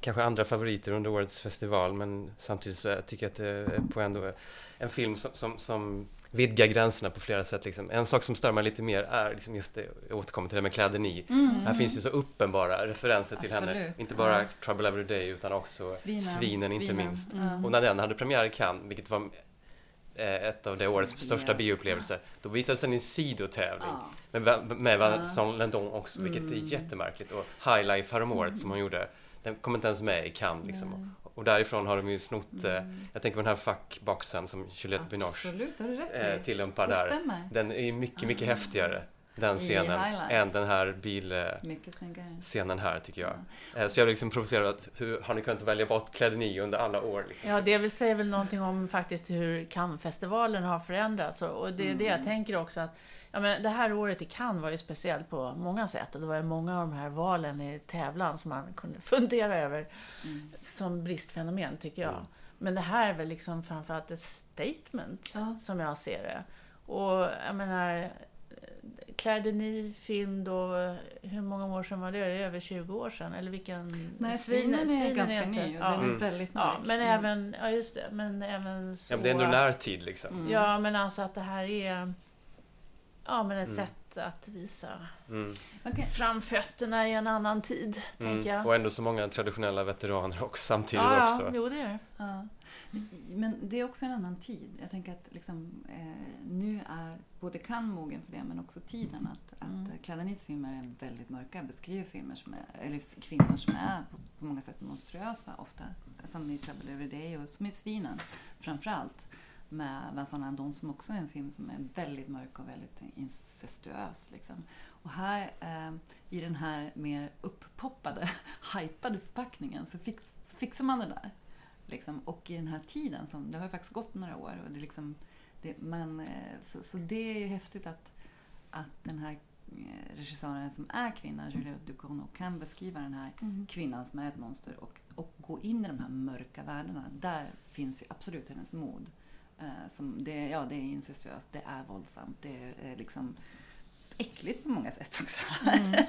kanske andra favoriter under årets festival men samtidigt så tycker jag att det på ändå en film som, som, som vidgar gränserna på flera sätt. Liksom. En sak som stör mig lite mer är liksom just det, jag återkommer till det med kläder ni.
mm.
Här finns ju så uppenbara referenser till henne.
Absolut.
Inte bara
Ja.
Trouble Every Day utan också Svinen, inte
Svinen.
minst.
Mm.
Och när den hade premiär i Cannes, vilket var ett av det årets största bioupplevelser, då visades den i en sidotävling.
Ja.
Med, med. Vincent Lindon också, vilket är
Mm.
jättemärkligt. Och High Life häromåret som hon gjorde, den kom inte ens med i Cannes. Liksom. Och därifrån har de ju snott, eh, jag tänker på den här fuckboxen som Juliette Binoche
Absolut,
eh, tillämpar där. Den är ju mycket, mycket häftigare, den scenen, än den här bilscenen
snyggare.
här tycker jag. Eh, så jag blir liksom provocerad att hur har ni kunnat välja bort Denis under alla år? Liksom?
Ja, det vill säga väl någonting om faktiskt hur Cannes-festivalen har förändrats. Och- det är det jag tänker också att ja, men det här året i Cannes var ju speciellt på många sätt. Och det var ju många av de här valen i tävlan som man kunde fundera över
Mm.
som bristfenomen, tycker jag.
Mm.
Men det här är väl liksom framförallt ett statement,
Ja.
som jag ser det. Och jag menar, Claire Denis film då, hur många år sedan var det? Är det över 20 år sedan? Eller vilken?
Nej, Svinen är
Svinen
ganska
inte-
ny
Ja.
den är väldigt
Ja,
mörk.
men
Mm.
även, ja just det, men även så
Ja, men det är ändå
att-
närtid liksom.
Mm.
Ja, men alltså att det här är ja, men ett
Mm.
Sätt att visa
Mm.
Okej.
fram fötterna i en annan tid, tänker
Mm.
jag.
Och ändå så många traditionella veteraner också samtidigt
ja,
också.
ja, jo det är det.
Ja. Men det är också en annan tid. Jag tänker att liksom, eh, nu är både Cannes mogen för det, men också tiden. Att,
Mm.
att Denis filmer är väldigt mörka, beskriver filmer som är, eller kvinnor som är på, på många sätt monstruösa ofta. Som i Trouble Every Day och som i Svinen framför allt. Med Vincent Landon som också är en film som är väldigt mörk och väldigt incestuös. Liksom. Och här, eh, i den här mer upppoppade, hypade förpackningen så, fix, så fixar man det där. Liksom. Och i den här tiden, som, det har ju faktiskt gått några år, och det liksom, det, men, eh, så, så det är ju häftigt att, att den här eh, regissören som är kvinna, Julia Ducournau, kan beskriva den här kvinnan som är ett monster och, och gå in i de här mörka världarna. Där finns ju absolut hennes mod. Eh, som det, ja, det är incestuöst, det är våldsamt, det är liksom äckligt på många sätt också.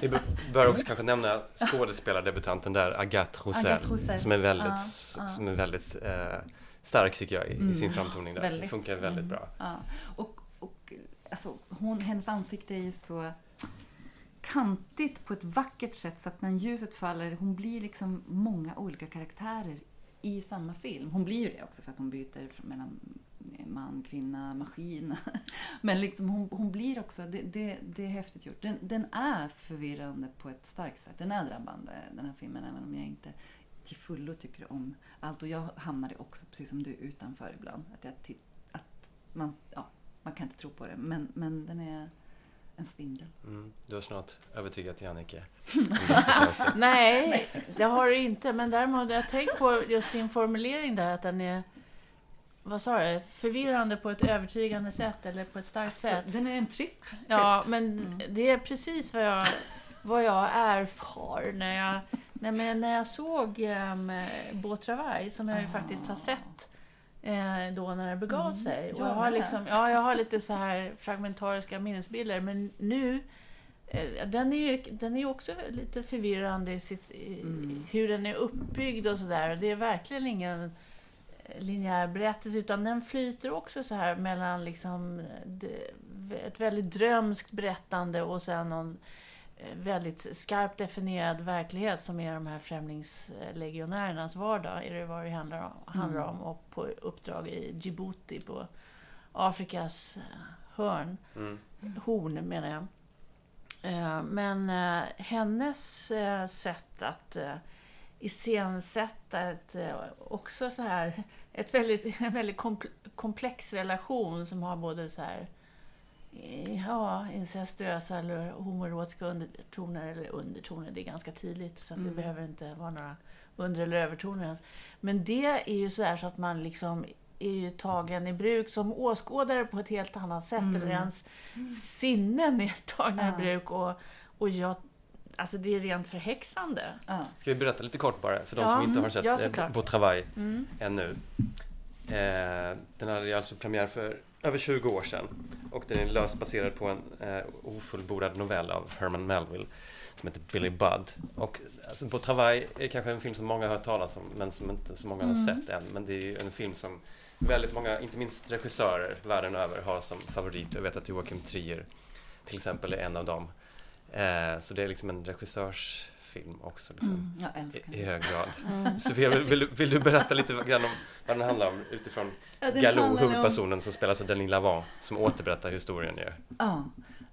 Vi bör- också kanske nämna skådespelardebutanten där, Agathe Roussel,
Agathe Roussel.
som är väldigt,
Ja,
som är väldigt eh, stark tycker jag i, i sin
Mm.
framtoning där. Så det
Väldigt.
funkar väldigt
Mm.
bra.
Ja. Och, och alltså, hon, hennes ansikte är ju så kantigt på ett vackert sätt så att när ljuset faller, hon blir liksom många olika karaktärer i samma film. Hon blir ju det också för att hon byter mellan man, kvinna, maskin. Men liksom hon, hon blir också, det, det, det är häftigt gjort. Den, den är förvirrande på ett starkt sätt. Den är drabbande, den här filmen, även om jag inte till fullo tycker om allt. Och jag hamnade också, precis som du, utanför ibland. Att, jag, att man, ja, man kan inte tro på det, men, men den är en svindel.
Mm. Du har snart övertygat Jannike.
Nej, det har du inte. Men däremot jag tänkt på just din formulering där, att den är vad sa du? Förvirrande på ett övertygande sätt eller på ett starkt sätt.
Den är en tripp.
Ja, men
Mm.
det är precis vad jag, vad jag erfar när jag, nej, men när jag såg um, Beau Travail, som jag ju
Ah.
faktiskt har sett eh, då när det begav
Mm,
sig. Och
jag
har liksom, ja, jag har lite så här fragmentariska minnesbilder, men nu eh, den är ju den är också lite förvirrande i sitt, i,
Mm.
hur den är uppbyggd och sådär. Det är verkligen ingen linjär berättelse utan den flyter också så här mellan liksom ett väldigt drömskt berättande och sen någon eh, väldigt skarpt definierad verklighet som är de här främlingslegionärernas vardag, är det vad det handlar om, handlar
Mm.
om och på uppdrag i Djibouti på Afrikas eh, hörn,
Mm.
horn menar jag. Eh, Men hennes sätt att iscensätta ett, eh, också så här, ett väldigt, en väldigt kompl- komplex relation som har både så här eh, ja, incestuösa eller homoerotiska undertoner, eller undertoner, det är ganska tydligt så att det
Mm.
behöver inte vara några under eller övertoner ens. Men det är ju så här så att man liksom är ju tagen i bruk som åskådare på ett helt annat sätt,
Mm.
eller ens sinnen är tagna i bruk och, och jag, alltså det är rent förhäxande.
Ja.
Ska vi berätta lite kort bara för de
Ja,
som inte
mm,
har sett
ja.
Beau Travail
Mm.
ännu. Eh, den hade ju alltså premiär för över 20 år sedan och den är löst baserad på en eh, ofullbordad novell av Herman Melville som heter Billy Budd. Och alltså, Travail är kanske en film som många har hört talas om men som inte så många har
Mm.
sett än. Men det är ju en film som väldigt många, inte minst regissörer världen över, har som favorit. Jag vet att Joakim Trier till exempel är en av dem. Eh, så det är liksom en regissörsfilm också. Liksom.
Mm, jag älskar
I, I hög grad.
Mm.
Sofia, vill, vill, du- vill du berätta lite grann om vad den handlar om utifrån
Ja,
Galou,
handlar om-
huvudpersonen som spelas av Denis Lavant, som återberättar historien ju.
Ja.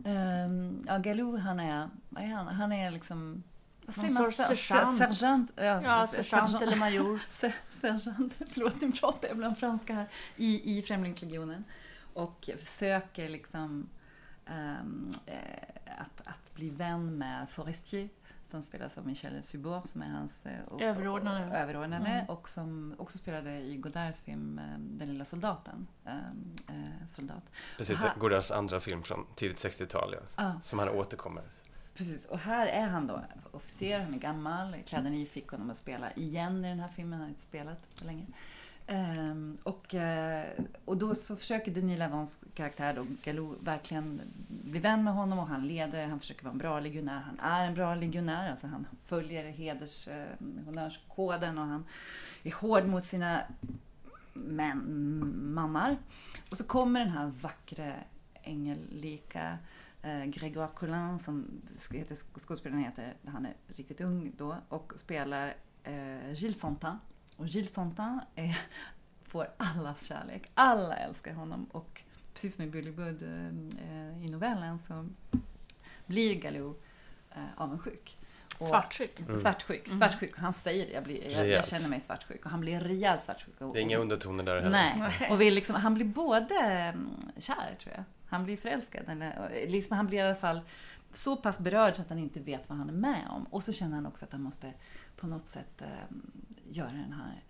Um, ja, Galou han är, vad är han? Han är liksom... Vad säger man?
sergeant.
se- Sergeant. Ja,
Ja,
se-
sergeant eller major.
Se- Sergeant, förlåt nu pratar jag bland franska här, i, i Främlingslegionen. Och försöker liksom att, att bli vän med Forestier som spelas av Michel Subor som är hans eh, och-
Överordnade.
och- överordnade
Mm.
och som också spelade i Godards film eh, Den lilla soldaten. ehm, eh, soldat.
Precis,
Aha.
Godards andra film från tidigt 60-tal, ja,
Ja.
som han återkommer.
Precis, och här är han då officer, han är gammal. Kläderni fick honom att spela igen i den här filmen, han har inte spelat på länge. Um, och, uh, och då så försöker Denis Lavans karaktär då, Galou, verkligen bli vän med honom och han leder, han försöker vara en bra legionär. Han är en bra legionär, alltså han följer heders, eh, uh, honnörskoden och han är hård mot sina män, mannar. Och så kommer den här vackra, ängellika eh, Grégoire Collin som heter, skådespelaren heter, han är riktigt ung då och spelar eh, Gilles Santin. Och Gilles Santin är, får allas kärlek. Alla älskar honom och precis som i Billy Budd eh, eh, i novellen så blir Galou eh, avundsjuk. Och-
Svartsjuk.
Mm.
Svartsjuk.
Mm.
svartsjuk. Han säger det, jag, blir, jag, jag känner mig svartsjuk. Och han blir rejält svartsjuk. Och,
Det är inga undertoner där heller.
Nej, och vill liksom, han blir både mm, kär tror jag. Han blir förälskad. Eller, liksom, han blir i alla fall så pass berörd så att han inte vet vad han är med om. Och så känner han också att han måste på något sätt eh, göra den här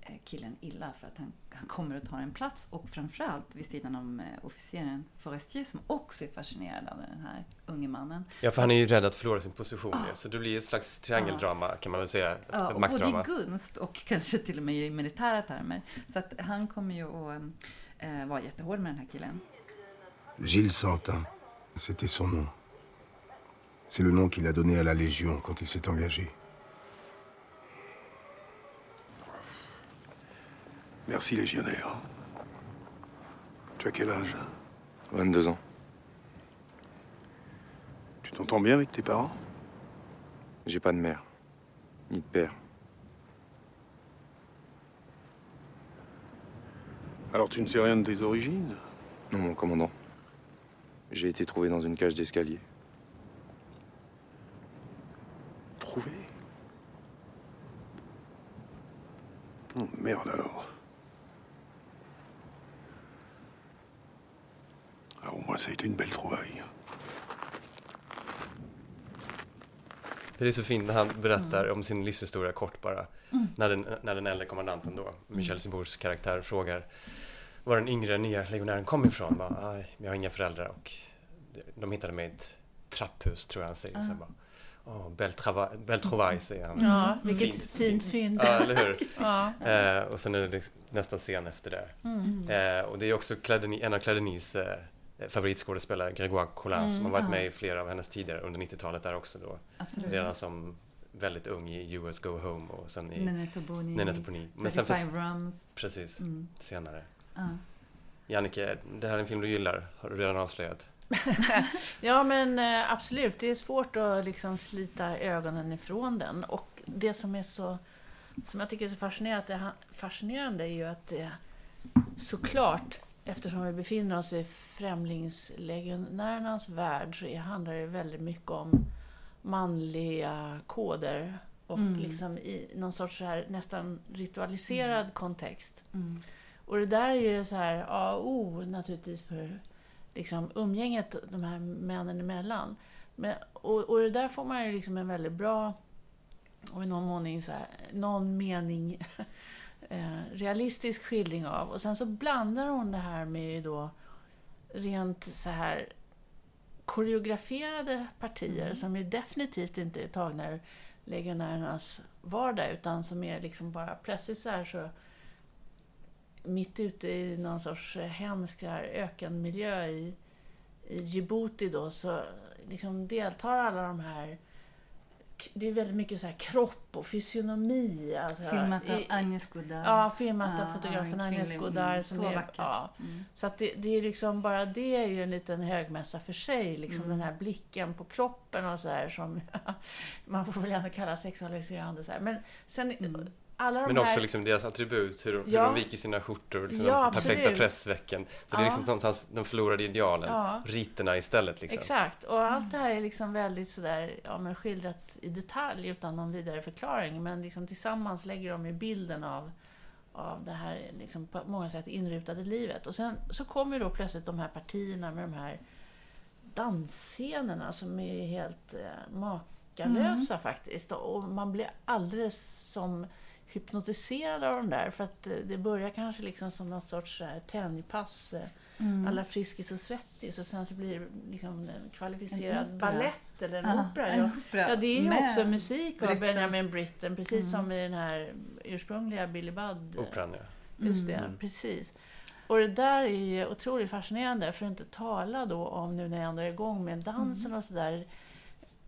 eh, killen illa för att han, han kommer att ta en plats. Och framförallt vid sidan om eh, officeren Forestier som också är fascinerad av den här unge mannen.
Ja, för han är ju rädd att förlora sin position
Ah.
ju. Så det blir ett slags triangeldrama kan man väl säga.
Ja, och både i gunst och kanske till och med i militära termer. Så att han kommer ju att eh, vara jättehård med den här killen.
Gilles Santin, c'était son nom. C'est le nom qu'il a donné à la Légion quand il s'est engagé. Merci, légionnaire. Tu as quel âge?
22 ans.
Tu t'entends bien avec tes parents?
J'ai pas de mère, ni de père.
Alors tu ne sais rien de tes origines?
Non, mon commandant. J'ai été trouvé dans une cage d'escalier.
Trouvé? Oh, merde alors. Ah, au moins ça a été une belle trouvaille.
Det är så fint när han berättar om sin livshistoria kort bara. När, den, när den äldre kommandanten då, Michel Simbours karaktär, frågar var den yngre nya legionären kom ifrån. Bara, "Aj, jag har inga föräldrar och de hittade mig i ett trapphus tror jag han säger. Så bara, Åh, belle, trava- belle trouvaille säger han.
Ja, vilket
Fint.
fint fynd.
Ja, eller hur?
Ja.
Eh, och sen är det nästan scen efter det. Eh, och det är också Claudeni, en av Claudenis eh, favoritskådespelare, Grégoire Collin, som har varit med i flera av hennes tidigare under 90-talet där också då.
Absolut.
Redan som väldigt ung i US Go Home och sen i
Nenette Boni.
Boni. Men sen
35
finns,
Rums.
precis,
Mm.
senare.
Ja.
Jannike, det här är en film du gillar, har du redan avslöjat.
Ja, men eh, absolut. Det är svårt att liksom slita ögonen ifrån den. Och det som är så som jag tycker är så fascinerande, fascinerande är ju att det såklart, eftersom vi befinner oss i främlingslegionärernas värld, så handlar det väldigt mycket om manliga koder och
Mm.
liksom i någon sorts så här, nästan ritualiserad kontext.
Mm.
Och det där är ju så här A och O naturligtvis för liksom, umgänget de här männen emellan. Men, och, och det där får man ju liksom en väldigt bra och i någon mening, så här, någon mening eh, realistisk skildring av. Och sen så blandar hon det här med då rent så här koreograferade partier som ju definitivt inte är tagna ur legionärernas vardag utan som är liksom bara plötsligt så här så mitt ute i någon sorts eh, hemsk ökenmiljö i, i Djibouti då så liksom deltar alla de här det är väldigt mycket så här kropp och fysionomi. Alltså,
Filmat av Agnes Godard.
Ja, filmat av fotografen
en
Agnes Godard.
mm,
Som
så
är,
vackert.
Ja,
Mm.
så att det, det är liksom bara det är ju en liten högmässa för sig. Liksom
Mm.
Den här blicken på kroppen och så här som man får väl ändå kalla sexualiserande. Så här. Men sen
Mm.
Alla de
Men
här...
också liksom deras attribut, hur, hur
Ja.
de viker sina skjortor, liksom
Ja,
de perfekta
absolut.
pressvecken. Så det är
Ja.
liksom någonstans de förlorade idealen,
Ja.
riterna istället liksom.
Exakt, och allt det här är liksom väldigt sådär, ja men skildrat i detalj utan någon vidare förklaring. Men liksom tillsammans lägger de ju bilden av, av det här liksom på många sätt inrutade livet. Och sen så kommer ju då plötsligt de här partierna med de här dansscenerna som är helt eh, makalösa faktiskt. Och man blir alldeles som hypnotiserad av de där. För att eh, det börjar kanske liksom som något sorts eh, tänjpass. Eh,
Mm.
alla Friskis och Svettis och sen så blir det liksom en kvalificerad ballett eller en
Ja,
opera.
en
Ja.
opera
ja, det är ju
med
också musik av
Brittens-
Benjamin Britten, precis
Mm.
som i den här ursprungliga Billy Budd.
Operan ja.
Just det,
Mm.
precis. Och det där är ju otroligt fascinerande, för att inte tala då om, nu när jag ändå är igång med dansen
Mm.
och sådär,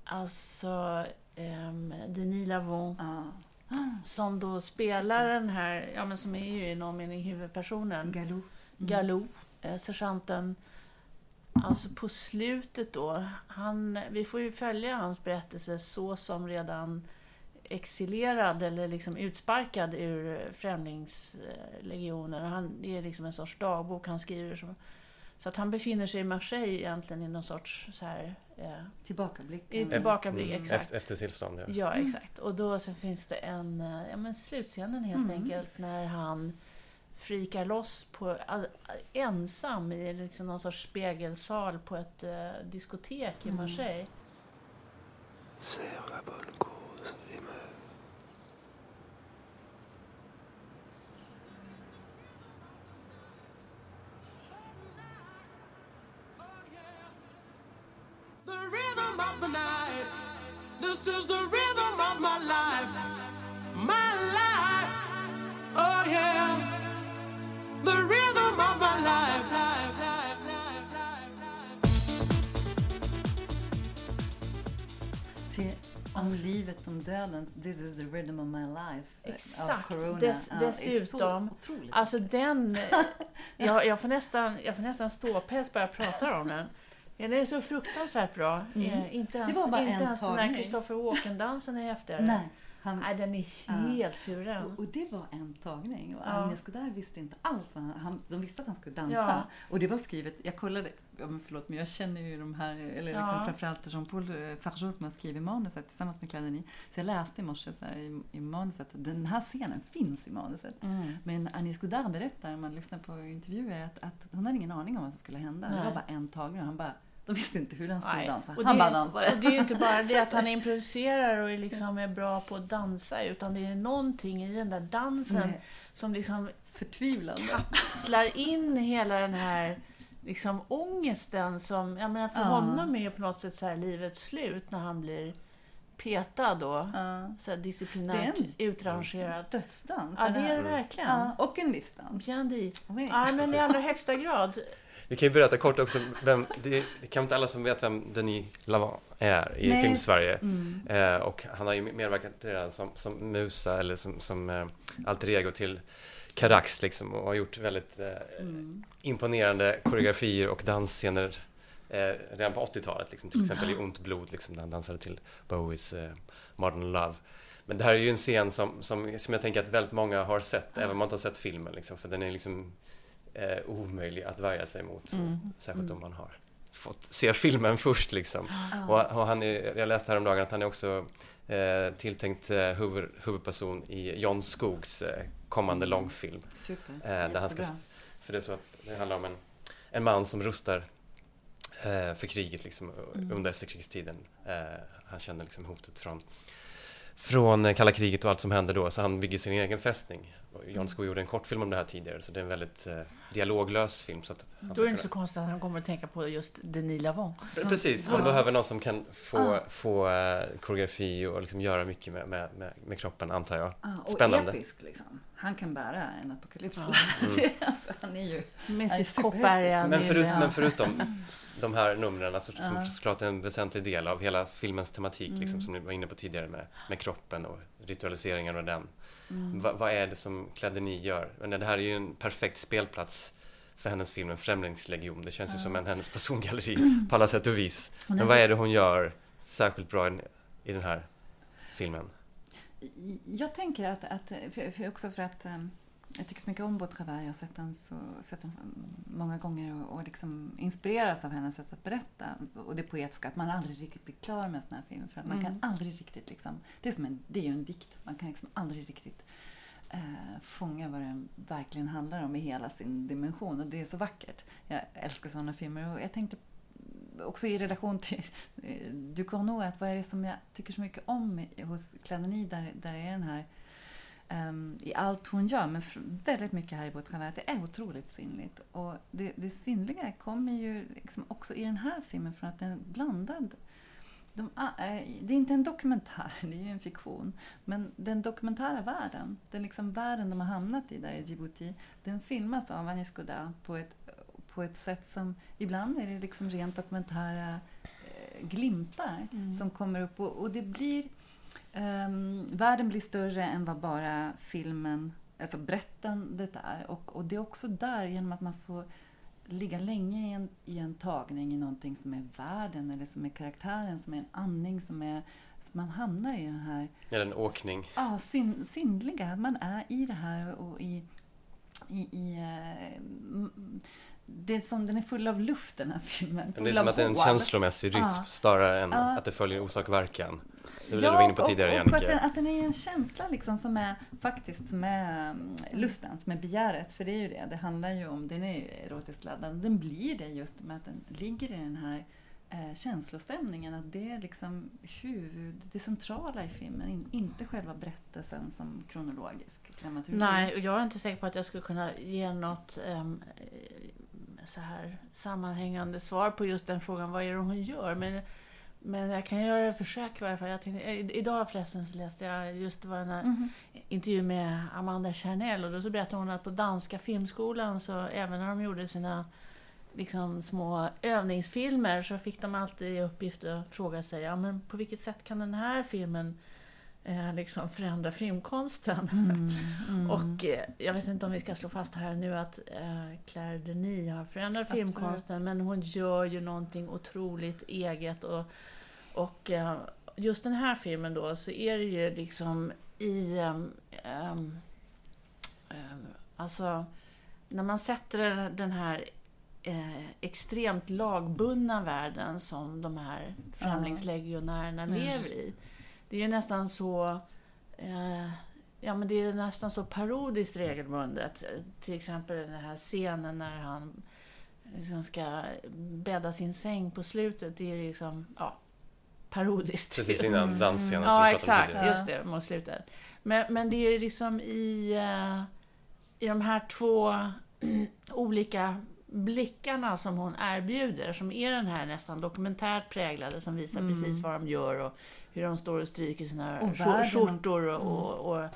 alltså um, Denis Lavon,
Ja.
Som då spelar den här, ja men som är ju i någon mening huvudpersonen,
Galou.
Galou, eh, sergeanten. Alltså på slutet då, han, vi får ju följa hans berättelse så som redan exilerad eller liksom utsparkad ur främlingslegionen. Han, det är liksom en sorts dagbok han skriver. Som, så att han befinner sig i Marseille egentligen i någon sorts så här, eh,
Tillbakablick.
i tillbakablick.
Mm.
Exakt.
Efter, efter tillstånd ja.
Ja, exakt. Och då så finns det en, eh, ja men slutscenen helt
Mm.
enkelt, när han frikar loss på, ensam i liksom någon sorts spegelsal på ett eh, diskotek i
Mm.
Marseille.
Serre
of the night. This is the rhythm of my life. My life. Oh yeah. The rhythm of my life. life, life, life, life, life.
Till om livet, om döden. This is the rhythm of my life.
Exakt.
Corona.
Dess,
Ja,
dessutom, alltså den... jag, jag, får nästan, jag får nästan ståpäls bara jag pratar om den. Ja, den är så fruktansvärt bra.
Mm.
Eh, inte ens,
var bara
inte
en
ens den
tagning.
Christopher Walken-dansen är häftigare.
Nej, han,
Nej, den är
Ja.
helt suverän.
och, och det var en tagning. Och
Ja.
Agnes Godard visste inte alls vad han, han... De visste att han skulle dansa.
Ja.
Och det var skrivet... Jag kollade... Ja, men förlåt, men jag känner ju de här... Eller liksom
Ja.
framförallt Jean-Paul eh, Fargeau som har skrivit manuset tillsammans med Cladini. Så jag läste i morse så här, i, i manuset. Den här scenen finns i manuset.
Mm.
Men Agnes Godard berättar, när man lyssnar på intervjuer, att, att hon hade ingen aning om vad som skulle hända. Det
Nej.
var bara en tagning och han bara... De visste inte hur han skulle
Nej.
dansa.
Och
Han
det,
bara dansade.
och det är ju inte bara det att han improviserar och är, liksom är bra på att dansa, utan det är någonting i den där dansen
Nej.
som liksom
Förtvivlande.
kapslar in hela den här liksom ångesten som, jag menar för
Ja.
honom är ju på något sätt så här livets slut när han blir petad då.
Ja.
Så disciplinärt
en-
utrangerad.
Dödsdans.
Ja, det är det verkligen.
Ja, och en livsdans.
Ja, men i allra högsta grad.
Vi kan ju berätta kort också, vem, det, det kan inte alla som vet vem Denis Lavant är i
Nej.
Filmsverige.
Mm.
Eh, och han har ju medverkat redan som, som musa eller som, som eh, alter ego till Carax liksom och har gjort väldigt eh,
Mm.
imponerande koreografier och dansscener eh, redan på 80-talet. Liksom, till
Mm.
exempel i Ont blod, liksom, där han dansade till Bowies eh, Modern Love. Men det här är ju en scen som, som, som jag tänker att väldigt många har sett, även om man inte har sett filmen. Liksom, för den är liksom eh, omöjlig att värja sig mot. Så,
Mm.
Särskilt om man har fått se filmen först. Liksom. Och, och han är, jag läste häromdagen att han är också eh, tilltänkt eh, huvud, huvudperson i John Skogs eh, kommande långfilm.
Super.
Eh, där han ska, för det är så att det handlar om en, en man som rustar eh, för kriget liksom,
Mm.
under efterkrigstiden. Eh, han känner liksom hotet från, från kalla kriget och allt som händer då, så han bygger sin egen fästning. John Skog gjorde en kortfilm om det här tidigare, så det är en väldigt eh, dialoglös film. Så att han
Då är det inte så konstigt att han kommer att tänka på just Denis Lavant.
Som-
Precis,
Ja.
han behöver någon som kan få,
Ah.
få eh, koreografi och liksom göra mycket med, med, med, med kroppen, antar jag.
Ja, och
Spännande.
episk liksom. Han kan bära en apokalyps.
Ja.
Det- alltså, han är ju...
Med
Ja,
sitt koppärga.
Men, förut,
ja.
men förutom de här numren, alltså, som
Ja.
såklart är en väsentlig del av hela filmens tematik,
Mm.
liksom, som ni var inne på tidigare med, med kroppen och ritualiseringen och den.
Mm.
Va, vad är det som Cladini gör? Men det här är ju en perfekt spelplats för hennes film, en främlingslegion. Det känns ju som en hennes persongalleri på alla sätt och vis. Men vad är det hon gör särskilt bra i, i den här filmen?
Jag tänker att, att för, för också för att um, jag tycker så mycket om Beau Travail. Jag har sett den, så, sett den många gånger och, och liksom inspireras av hennes sätt att berätta. Och det poetiska, att man aldrig riktigt blir klar med en sån här film. För att man
Mm.
kan aldrig riktigt liksom, det är, som en, det är ju en dikt. Man kan liksom aldrig riktigt eh, fånga vad den verkligen handlar om i hela sin dimension. Och det är så vackert. Jag älskar sådana filmer. Och jag tänkte också i relation till eh, Ducournau, att vad är det som jag tycker så mycket om hos Cladini, där, där är den här ehm, i allt hon gör, men väldigt mycket här i att det är otroligt sinnligt. Och det, det sinnliga kommer ju liksom också i den här filmen från att den är blandad. De, ah, eh, det är inte en dokumentär, det är ju en fiktion. Men den dokumentära världen, den liksom världen de har hamnat i där i Djibouti, den filmas av Anis Godard på ett, på ett sätt som ibland är det liksom rent dokumentära eh, glimtar som kommer upp och, och det blir ehm, världen blir större än vad bara filmen, alltså berättandet är. Och, och det är också där, genom att man får ligga länge i en, i en tagning i någonting som är världen eller som är karaktären, som är en andning, som är som man hamnar i den här
Eller en åkning.
ja, sin, sinnliga. Man är i det här och i... i, i eh, det är som, den är full av luft den här filmen.
Det är
full
som att det är en känslomässig rytm
Ja.
snarare än
Ja.
att det följer orsak och verkan. Det var det du var inne på tidigare,
och, och att,
Jannike.
den, att den är en känsla liksom som är faktiskt som är mm, lusten, som är begäret. För det är ju det, det handlar ju om, den är ju erotiskt laddad. Den blir det just med att den ligger i den här eh, känslostämningen. Att det är liksom huvud, det centrala i filmen, in, inte själva berättelsen som kronologisk dramaturgi.
Nej, och jag är inte säker på att jag skulle kunna ge något eh, så här sammanhängande svar på just den frågan. Vad är det hon gör? Men, men jag kan göra ett försök i varje fall. Jag tänkte, eh, idag förresten så läste jag just det var den här
Mhm.
intervju med Amanda Chanel och då så berättade hon att på danska filmskolan så även när de gjorde sina liksom små övningsfilmer så fick de alltid i uppgift att fråga sig ja, men på vilket sätt kan den här filmen eh, liksom förändra filmkonsten?
Mm,
Och eh, jag vet inte om vi ska slå fast här nu att eh, Claire Denis har förändrat
Absolut.
filmkonsten men hon gör ju någonting otroligt eget och, och eh, just den här filmen då så är det ju liksom i ehm, ehm, alltså när man sätter den här eh, extremt lagbundna världen som de här främlingslegionärerna
Mm.
lever i. Det är ju nästan så eh, Ja men det är ju nästan så parodiskt regelbundet. Till exempel den här scenen när han liksom ska bädda sin säng på slutet. Det är liksom, ja, parodiskt.
Precis
Just.
innan dansscenen som vi
Ja,
pratade om
exakt.
tidigare.
Just det, mot slutet. Men, men det är ju liksom i, eh, i de här två olika blickarna som hon erbjuder, som är den här nästan dokumentärt präglade, som visar precis vad de gör och hur de står och stryker sina
Och
skjor-
världen.
skjortor och, och, och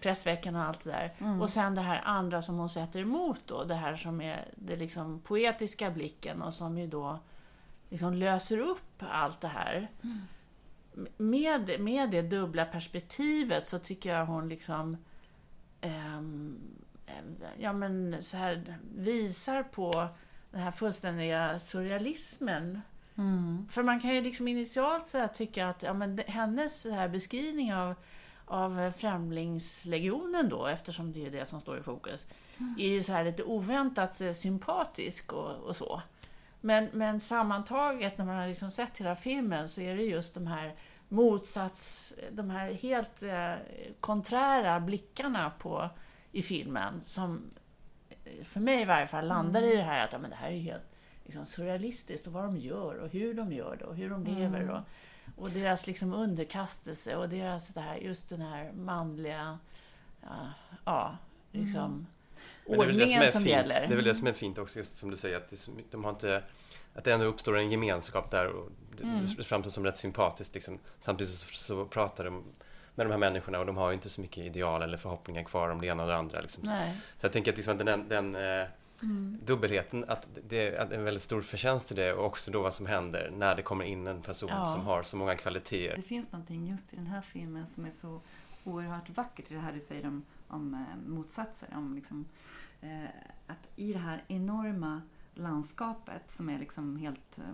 pressveckan och allt det där.
Mm.
Och sen det här andra som hon sätter emot då, det här som är det liksom poetiska blicken och som ju då liksom löser upp allt det här. Med, med det dubbla perspektivet så tycker jag hon liksom ehm, ja, men så här, visar på den här fullständiga surrealismen.
Mm.
För man kan ju liksom initialt så här tycka att ja, men hennes så här beskrivning av, av Främlingslegionen då, eftersom det är det som står i fokus, är ju så här lite oväntat eh, sympatisk och, och så. Men, men sammantaget, när man har liksom sett hela filmen, så är det just de här motsats, de här helt eh, konträra blickarna på, i filmen som eh, för mig i varje fall landar i det här att ja, men det här är helt liksom, surrealistiskt och vad de gör och hur de gör det och hur de lever och, och deras liksom underkastelse och deras det här, just den här manliga ja, ja liksom
är väl det som
ordningen som,
fint.
gäller.
Det är väl det som är fint också, just som du säger, att de har inte... Att det ändå uppstår en gemenskap där och det,
Mm.
det framstår som rätt sympatiskt liksom. Samtidigt så, så pratar de med de här människorna och de har ju inte så mycket ideal eller förhoppningar kvar om det ena och det andra. Liksom. Så jag tänker att liksom, den, den eh,
Mm.
dubbelheten, att det är en väldigt stor förtjänst i det och också då vad som händer när det kommer in en person
Ja.
som har så många kvaliteter.
Det finns någonting just i den här filmen som är så oerhört vackert i det här du säger om, om eh, motsatser. Om liksom, eh, att i det här enorma landskapet som är liksom helt eh,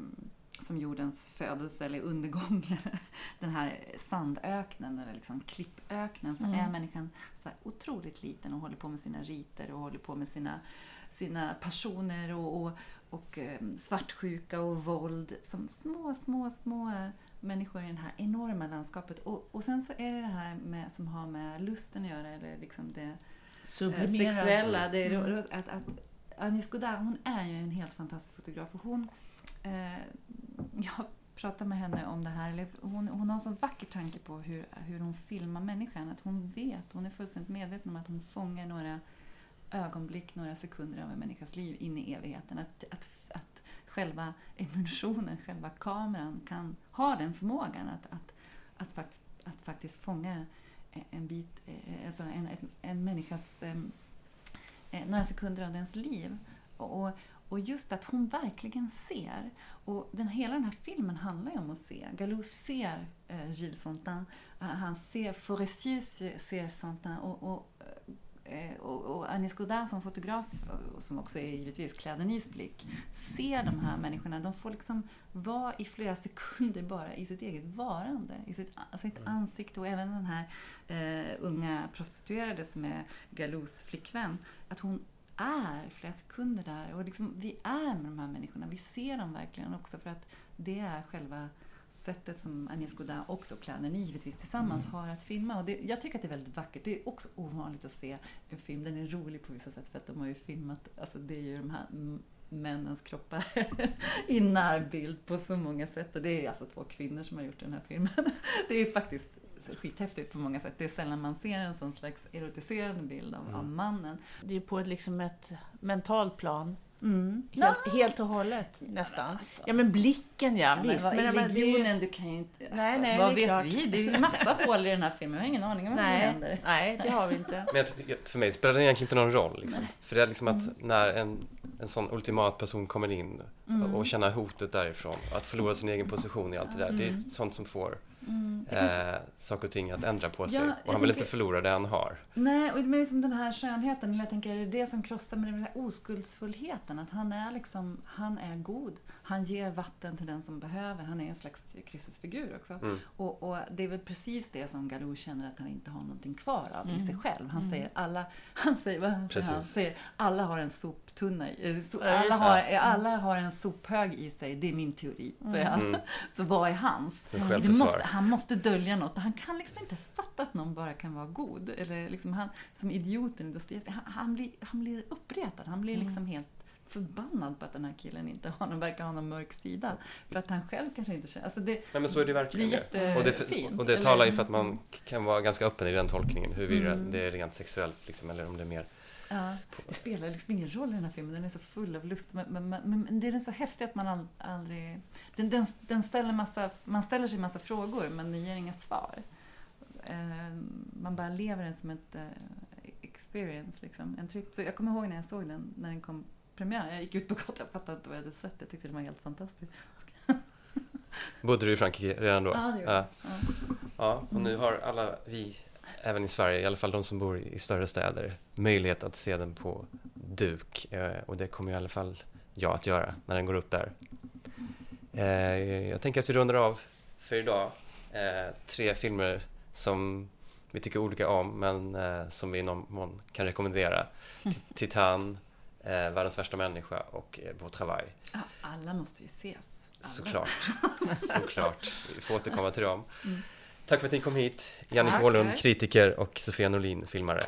som jordens födelse eller undergång. den här sandöknen eller liksom klippöknen så
Mm.
är människan så här otroligt liten och håller på med sina riter och håller på med sina, sina passioner och, och, och eh, svartsjuka och våld som små, små, små människor i det här enorma landskapet. Och, och sen så är det det här med, som har med lusten att göra, eller liksom det eh,
Sublimerad.
sexuella. Det
Mm.
att, att Agnès Godard, hon är ju en helt fantastisk fotograf. Och hon, eh, jag pratade med henne om det här. Eller hon, hon har en sån vacker tanke på hur, hur hon filmar människan. Att hon vet, hon är fullständigt medveten om att hon fångar några ögonblick, några sekunder av en människas liv in i evigheten. Att, att, att själva emulsionen, själva kameran kan ha den förmågan att, att, att, fakt, att faktiskt fånga en bit, eh, alltså en, en, en människas ehm, eh, några sekunder av dens liv. Och, och, och just att hon verkligen ser. Och den, hela den här filmen handlar ju om att se. Galou ser eh, Gilles Santin. Han- ser Forestier ser, ser Santin. Och, och, eh, och, och Agnès Godin som fotograf, och som också är givetvis Denis blick, ser de här människorna. De får liksom vara i flera sekunder bara i sitt eget varande, i sitt, sitt ansikte. Och även den här eh, unga prostituerade som är Galous flickvän, att hon är flera sekunder där. Och liksom, vi är med de här människorna, vi ser dem verkligen också för att det är själva sättet som Agnès Godin och då Denis givetvis tillsammans har att filma. Och det, jag tycker att det är väldigt vackert. Det är också ovanligt att se en film. Den är rolig på vissa sätt för att de har ju filmat, alltså det är ju de här männens kroppar i närbild på så många sätt. Och det är alltså två kvinnor som har gjort den här filmen. Det är faktiskt skithäftigt på många sätt. Det är sällan man ser en sån slags erotiserande bild av, av mannen.
Det är på ett, liksom ett mentalt plan.
Mm.
Helt, helt och hållet nästan.
alltså.
Ja men blicken ja,
Ja, men
visst.
vad,
men,
I
men
legionen, du kan ju inte... Alltså,
Nej, nej,
vad vet
klart.
vi? Det är ju massa hål i den här filmen. Jag har ingen aning om vad som händer.
nej, det har vi inte.
Men jag för mig spelar det egentligen inte någon roll. Liksom. För det är liksom att när en en sån ultimat person kommer in
Mm.
och känna hotet därifrån. Att förlora sin egen position i allt det där. Det är sånt som får
Mm. Det kanske-
eh, saker och ting att ändra på sig.
Ja,
och han vill
tänker-
inte förlora det han har.
Nej, och men liksom den här skönheten, eller jag tänker, är det det som krossar med den här oskuldsfullheten? Att han är liksom, han är god. Han ger vatten till den som behöver. Han är en slags Kristusfigur också.
Mm.
Och, och det är väl precis det som Galou känner att han inte har någonting kvar av i sig själv. Han säger alla, han säger, vad säger han? han
Precis.
säger, alla har en soptunna, i- eh, so, alla, har, alla har en sophög i sig, det är min teori. han.
Mm.
Så vad är hans? Måste, han måste dölja något. Han kan liksom inte fatta att någon bara kan vara god. Eller liksom han, som idioten Dostojevskij, han, han, blir, han blir uppretad. Han blir liksom helt förbannad på att den här killen inte har någon, verkar ha någon mörk sida. För att han själv kanske inte känner... Alltså det,
Nej men så är det verkligen.
Det är
och det,
jättefint,
och det talar ju för att man kan vara ganska öppen i den tolkningen. Huruvida
Mm.
det är rent sexuellt liksom, eller om det är mer...
ja, det spelar liksom ingen roll i den här filmen. Den är så full av lust. Men, men, men, men det är den så häftig att man aldrig... Den, den, den ställer massa, man ställer sig massa frågor men den ger inga svar. Eh, man bara lever den som ett eh, experience, liksom. en trip. Så jag kommer ihåg när jag såg den, när den kom premiär. Jag gick ut på gatan, jag fattade inte vad jag hade sett. Jag tyckte den var helt fantastisk.
Bodde du i Frankrike redan då?
Ja, det gjorde
ja.
jag. Ja.
ja, och nu har alla vi, även i Sverige, i alla fall de som bor i större städer, möjlighet att se den på duk. Eh, Och det kommer i alla fall jag att göra när den går upp där. Eh, Jag tänker att vi rundar av för idag. Eh, Tre filmer som vi tycker olika om, men som vi i någon mån kan rekommendera. Ti- Titan, Världens värsta människa och Beau Travail.
Alla måste ju ses. Alla.
Såklart. Såklart. Vi får återkomma till dem.
Mm.
Tack för att ni kom hit. Jannik. Åhlund, kritiker och Sofia Norlin, filmare.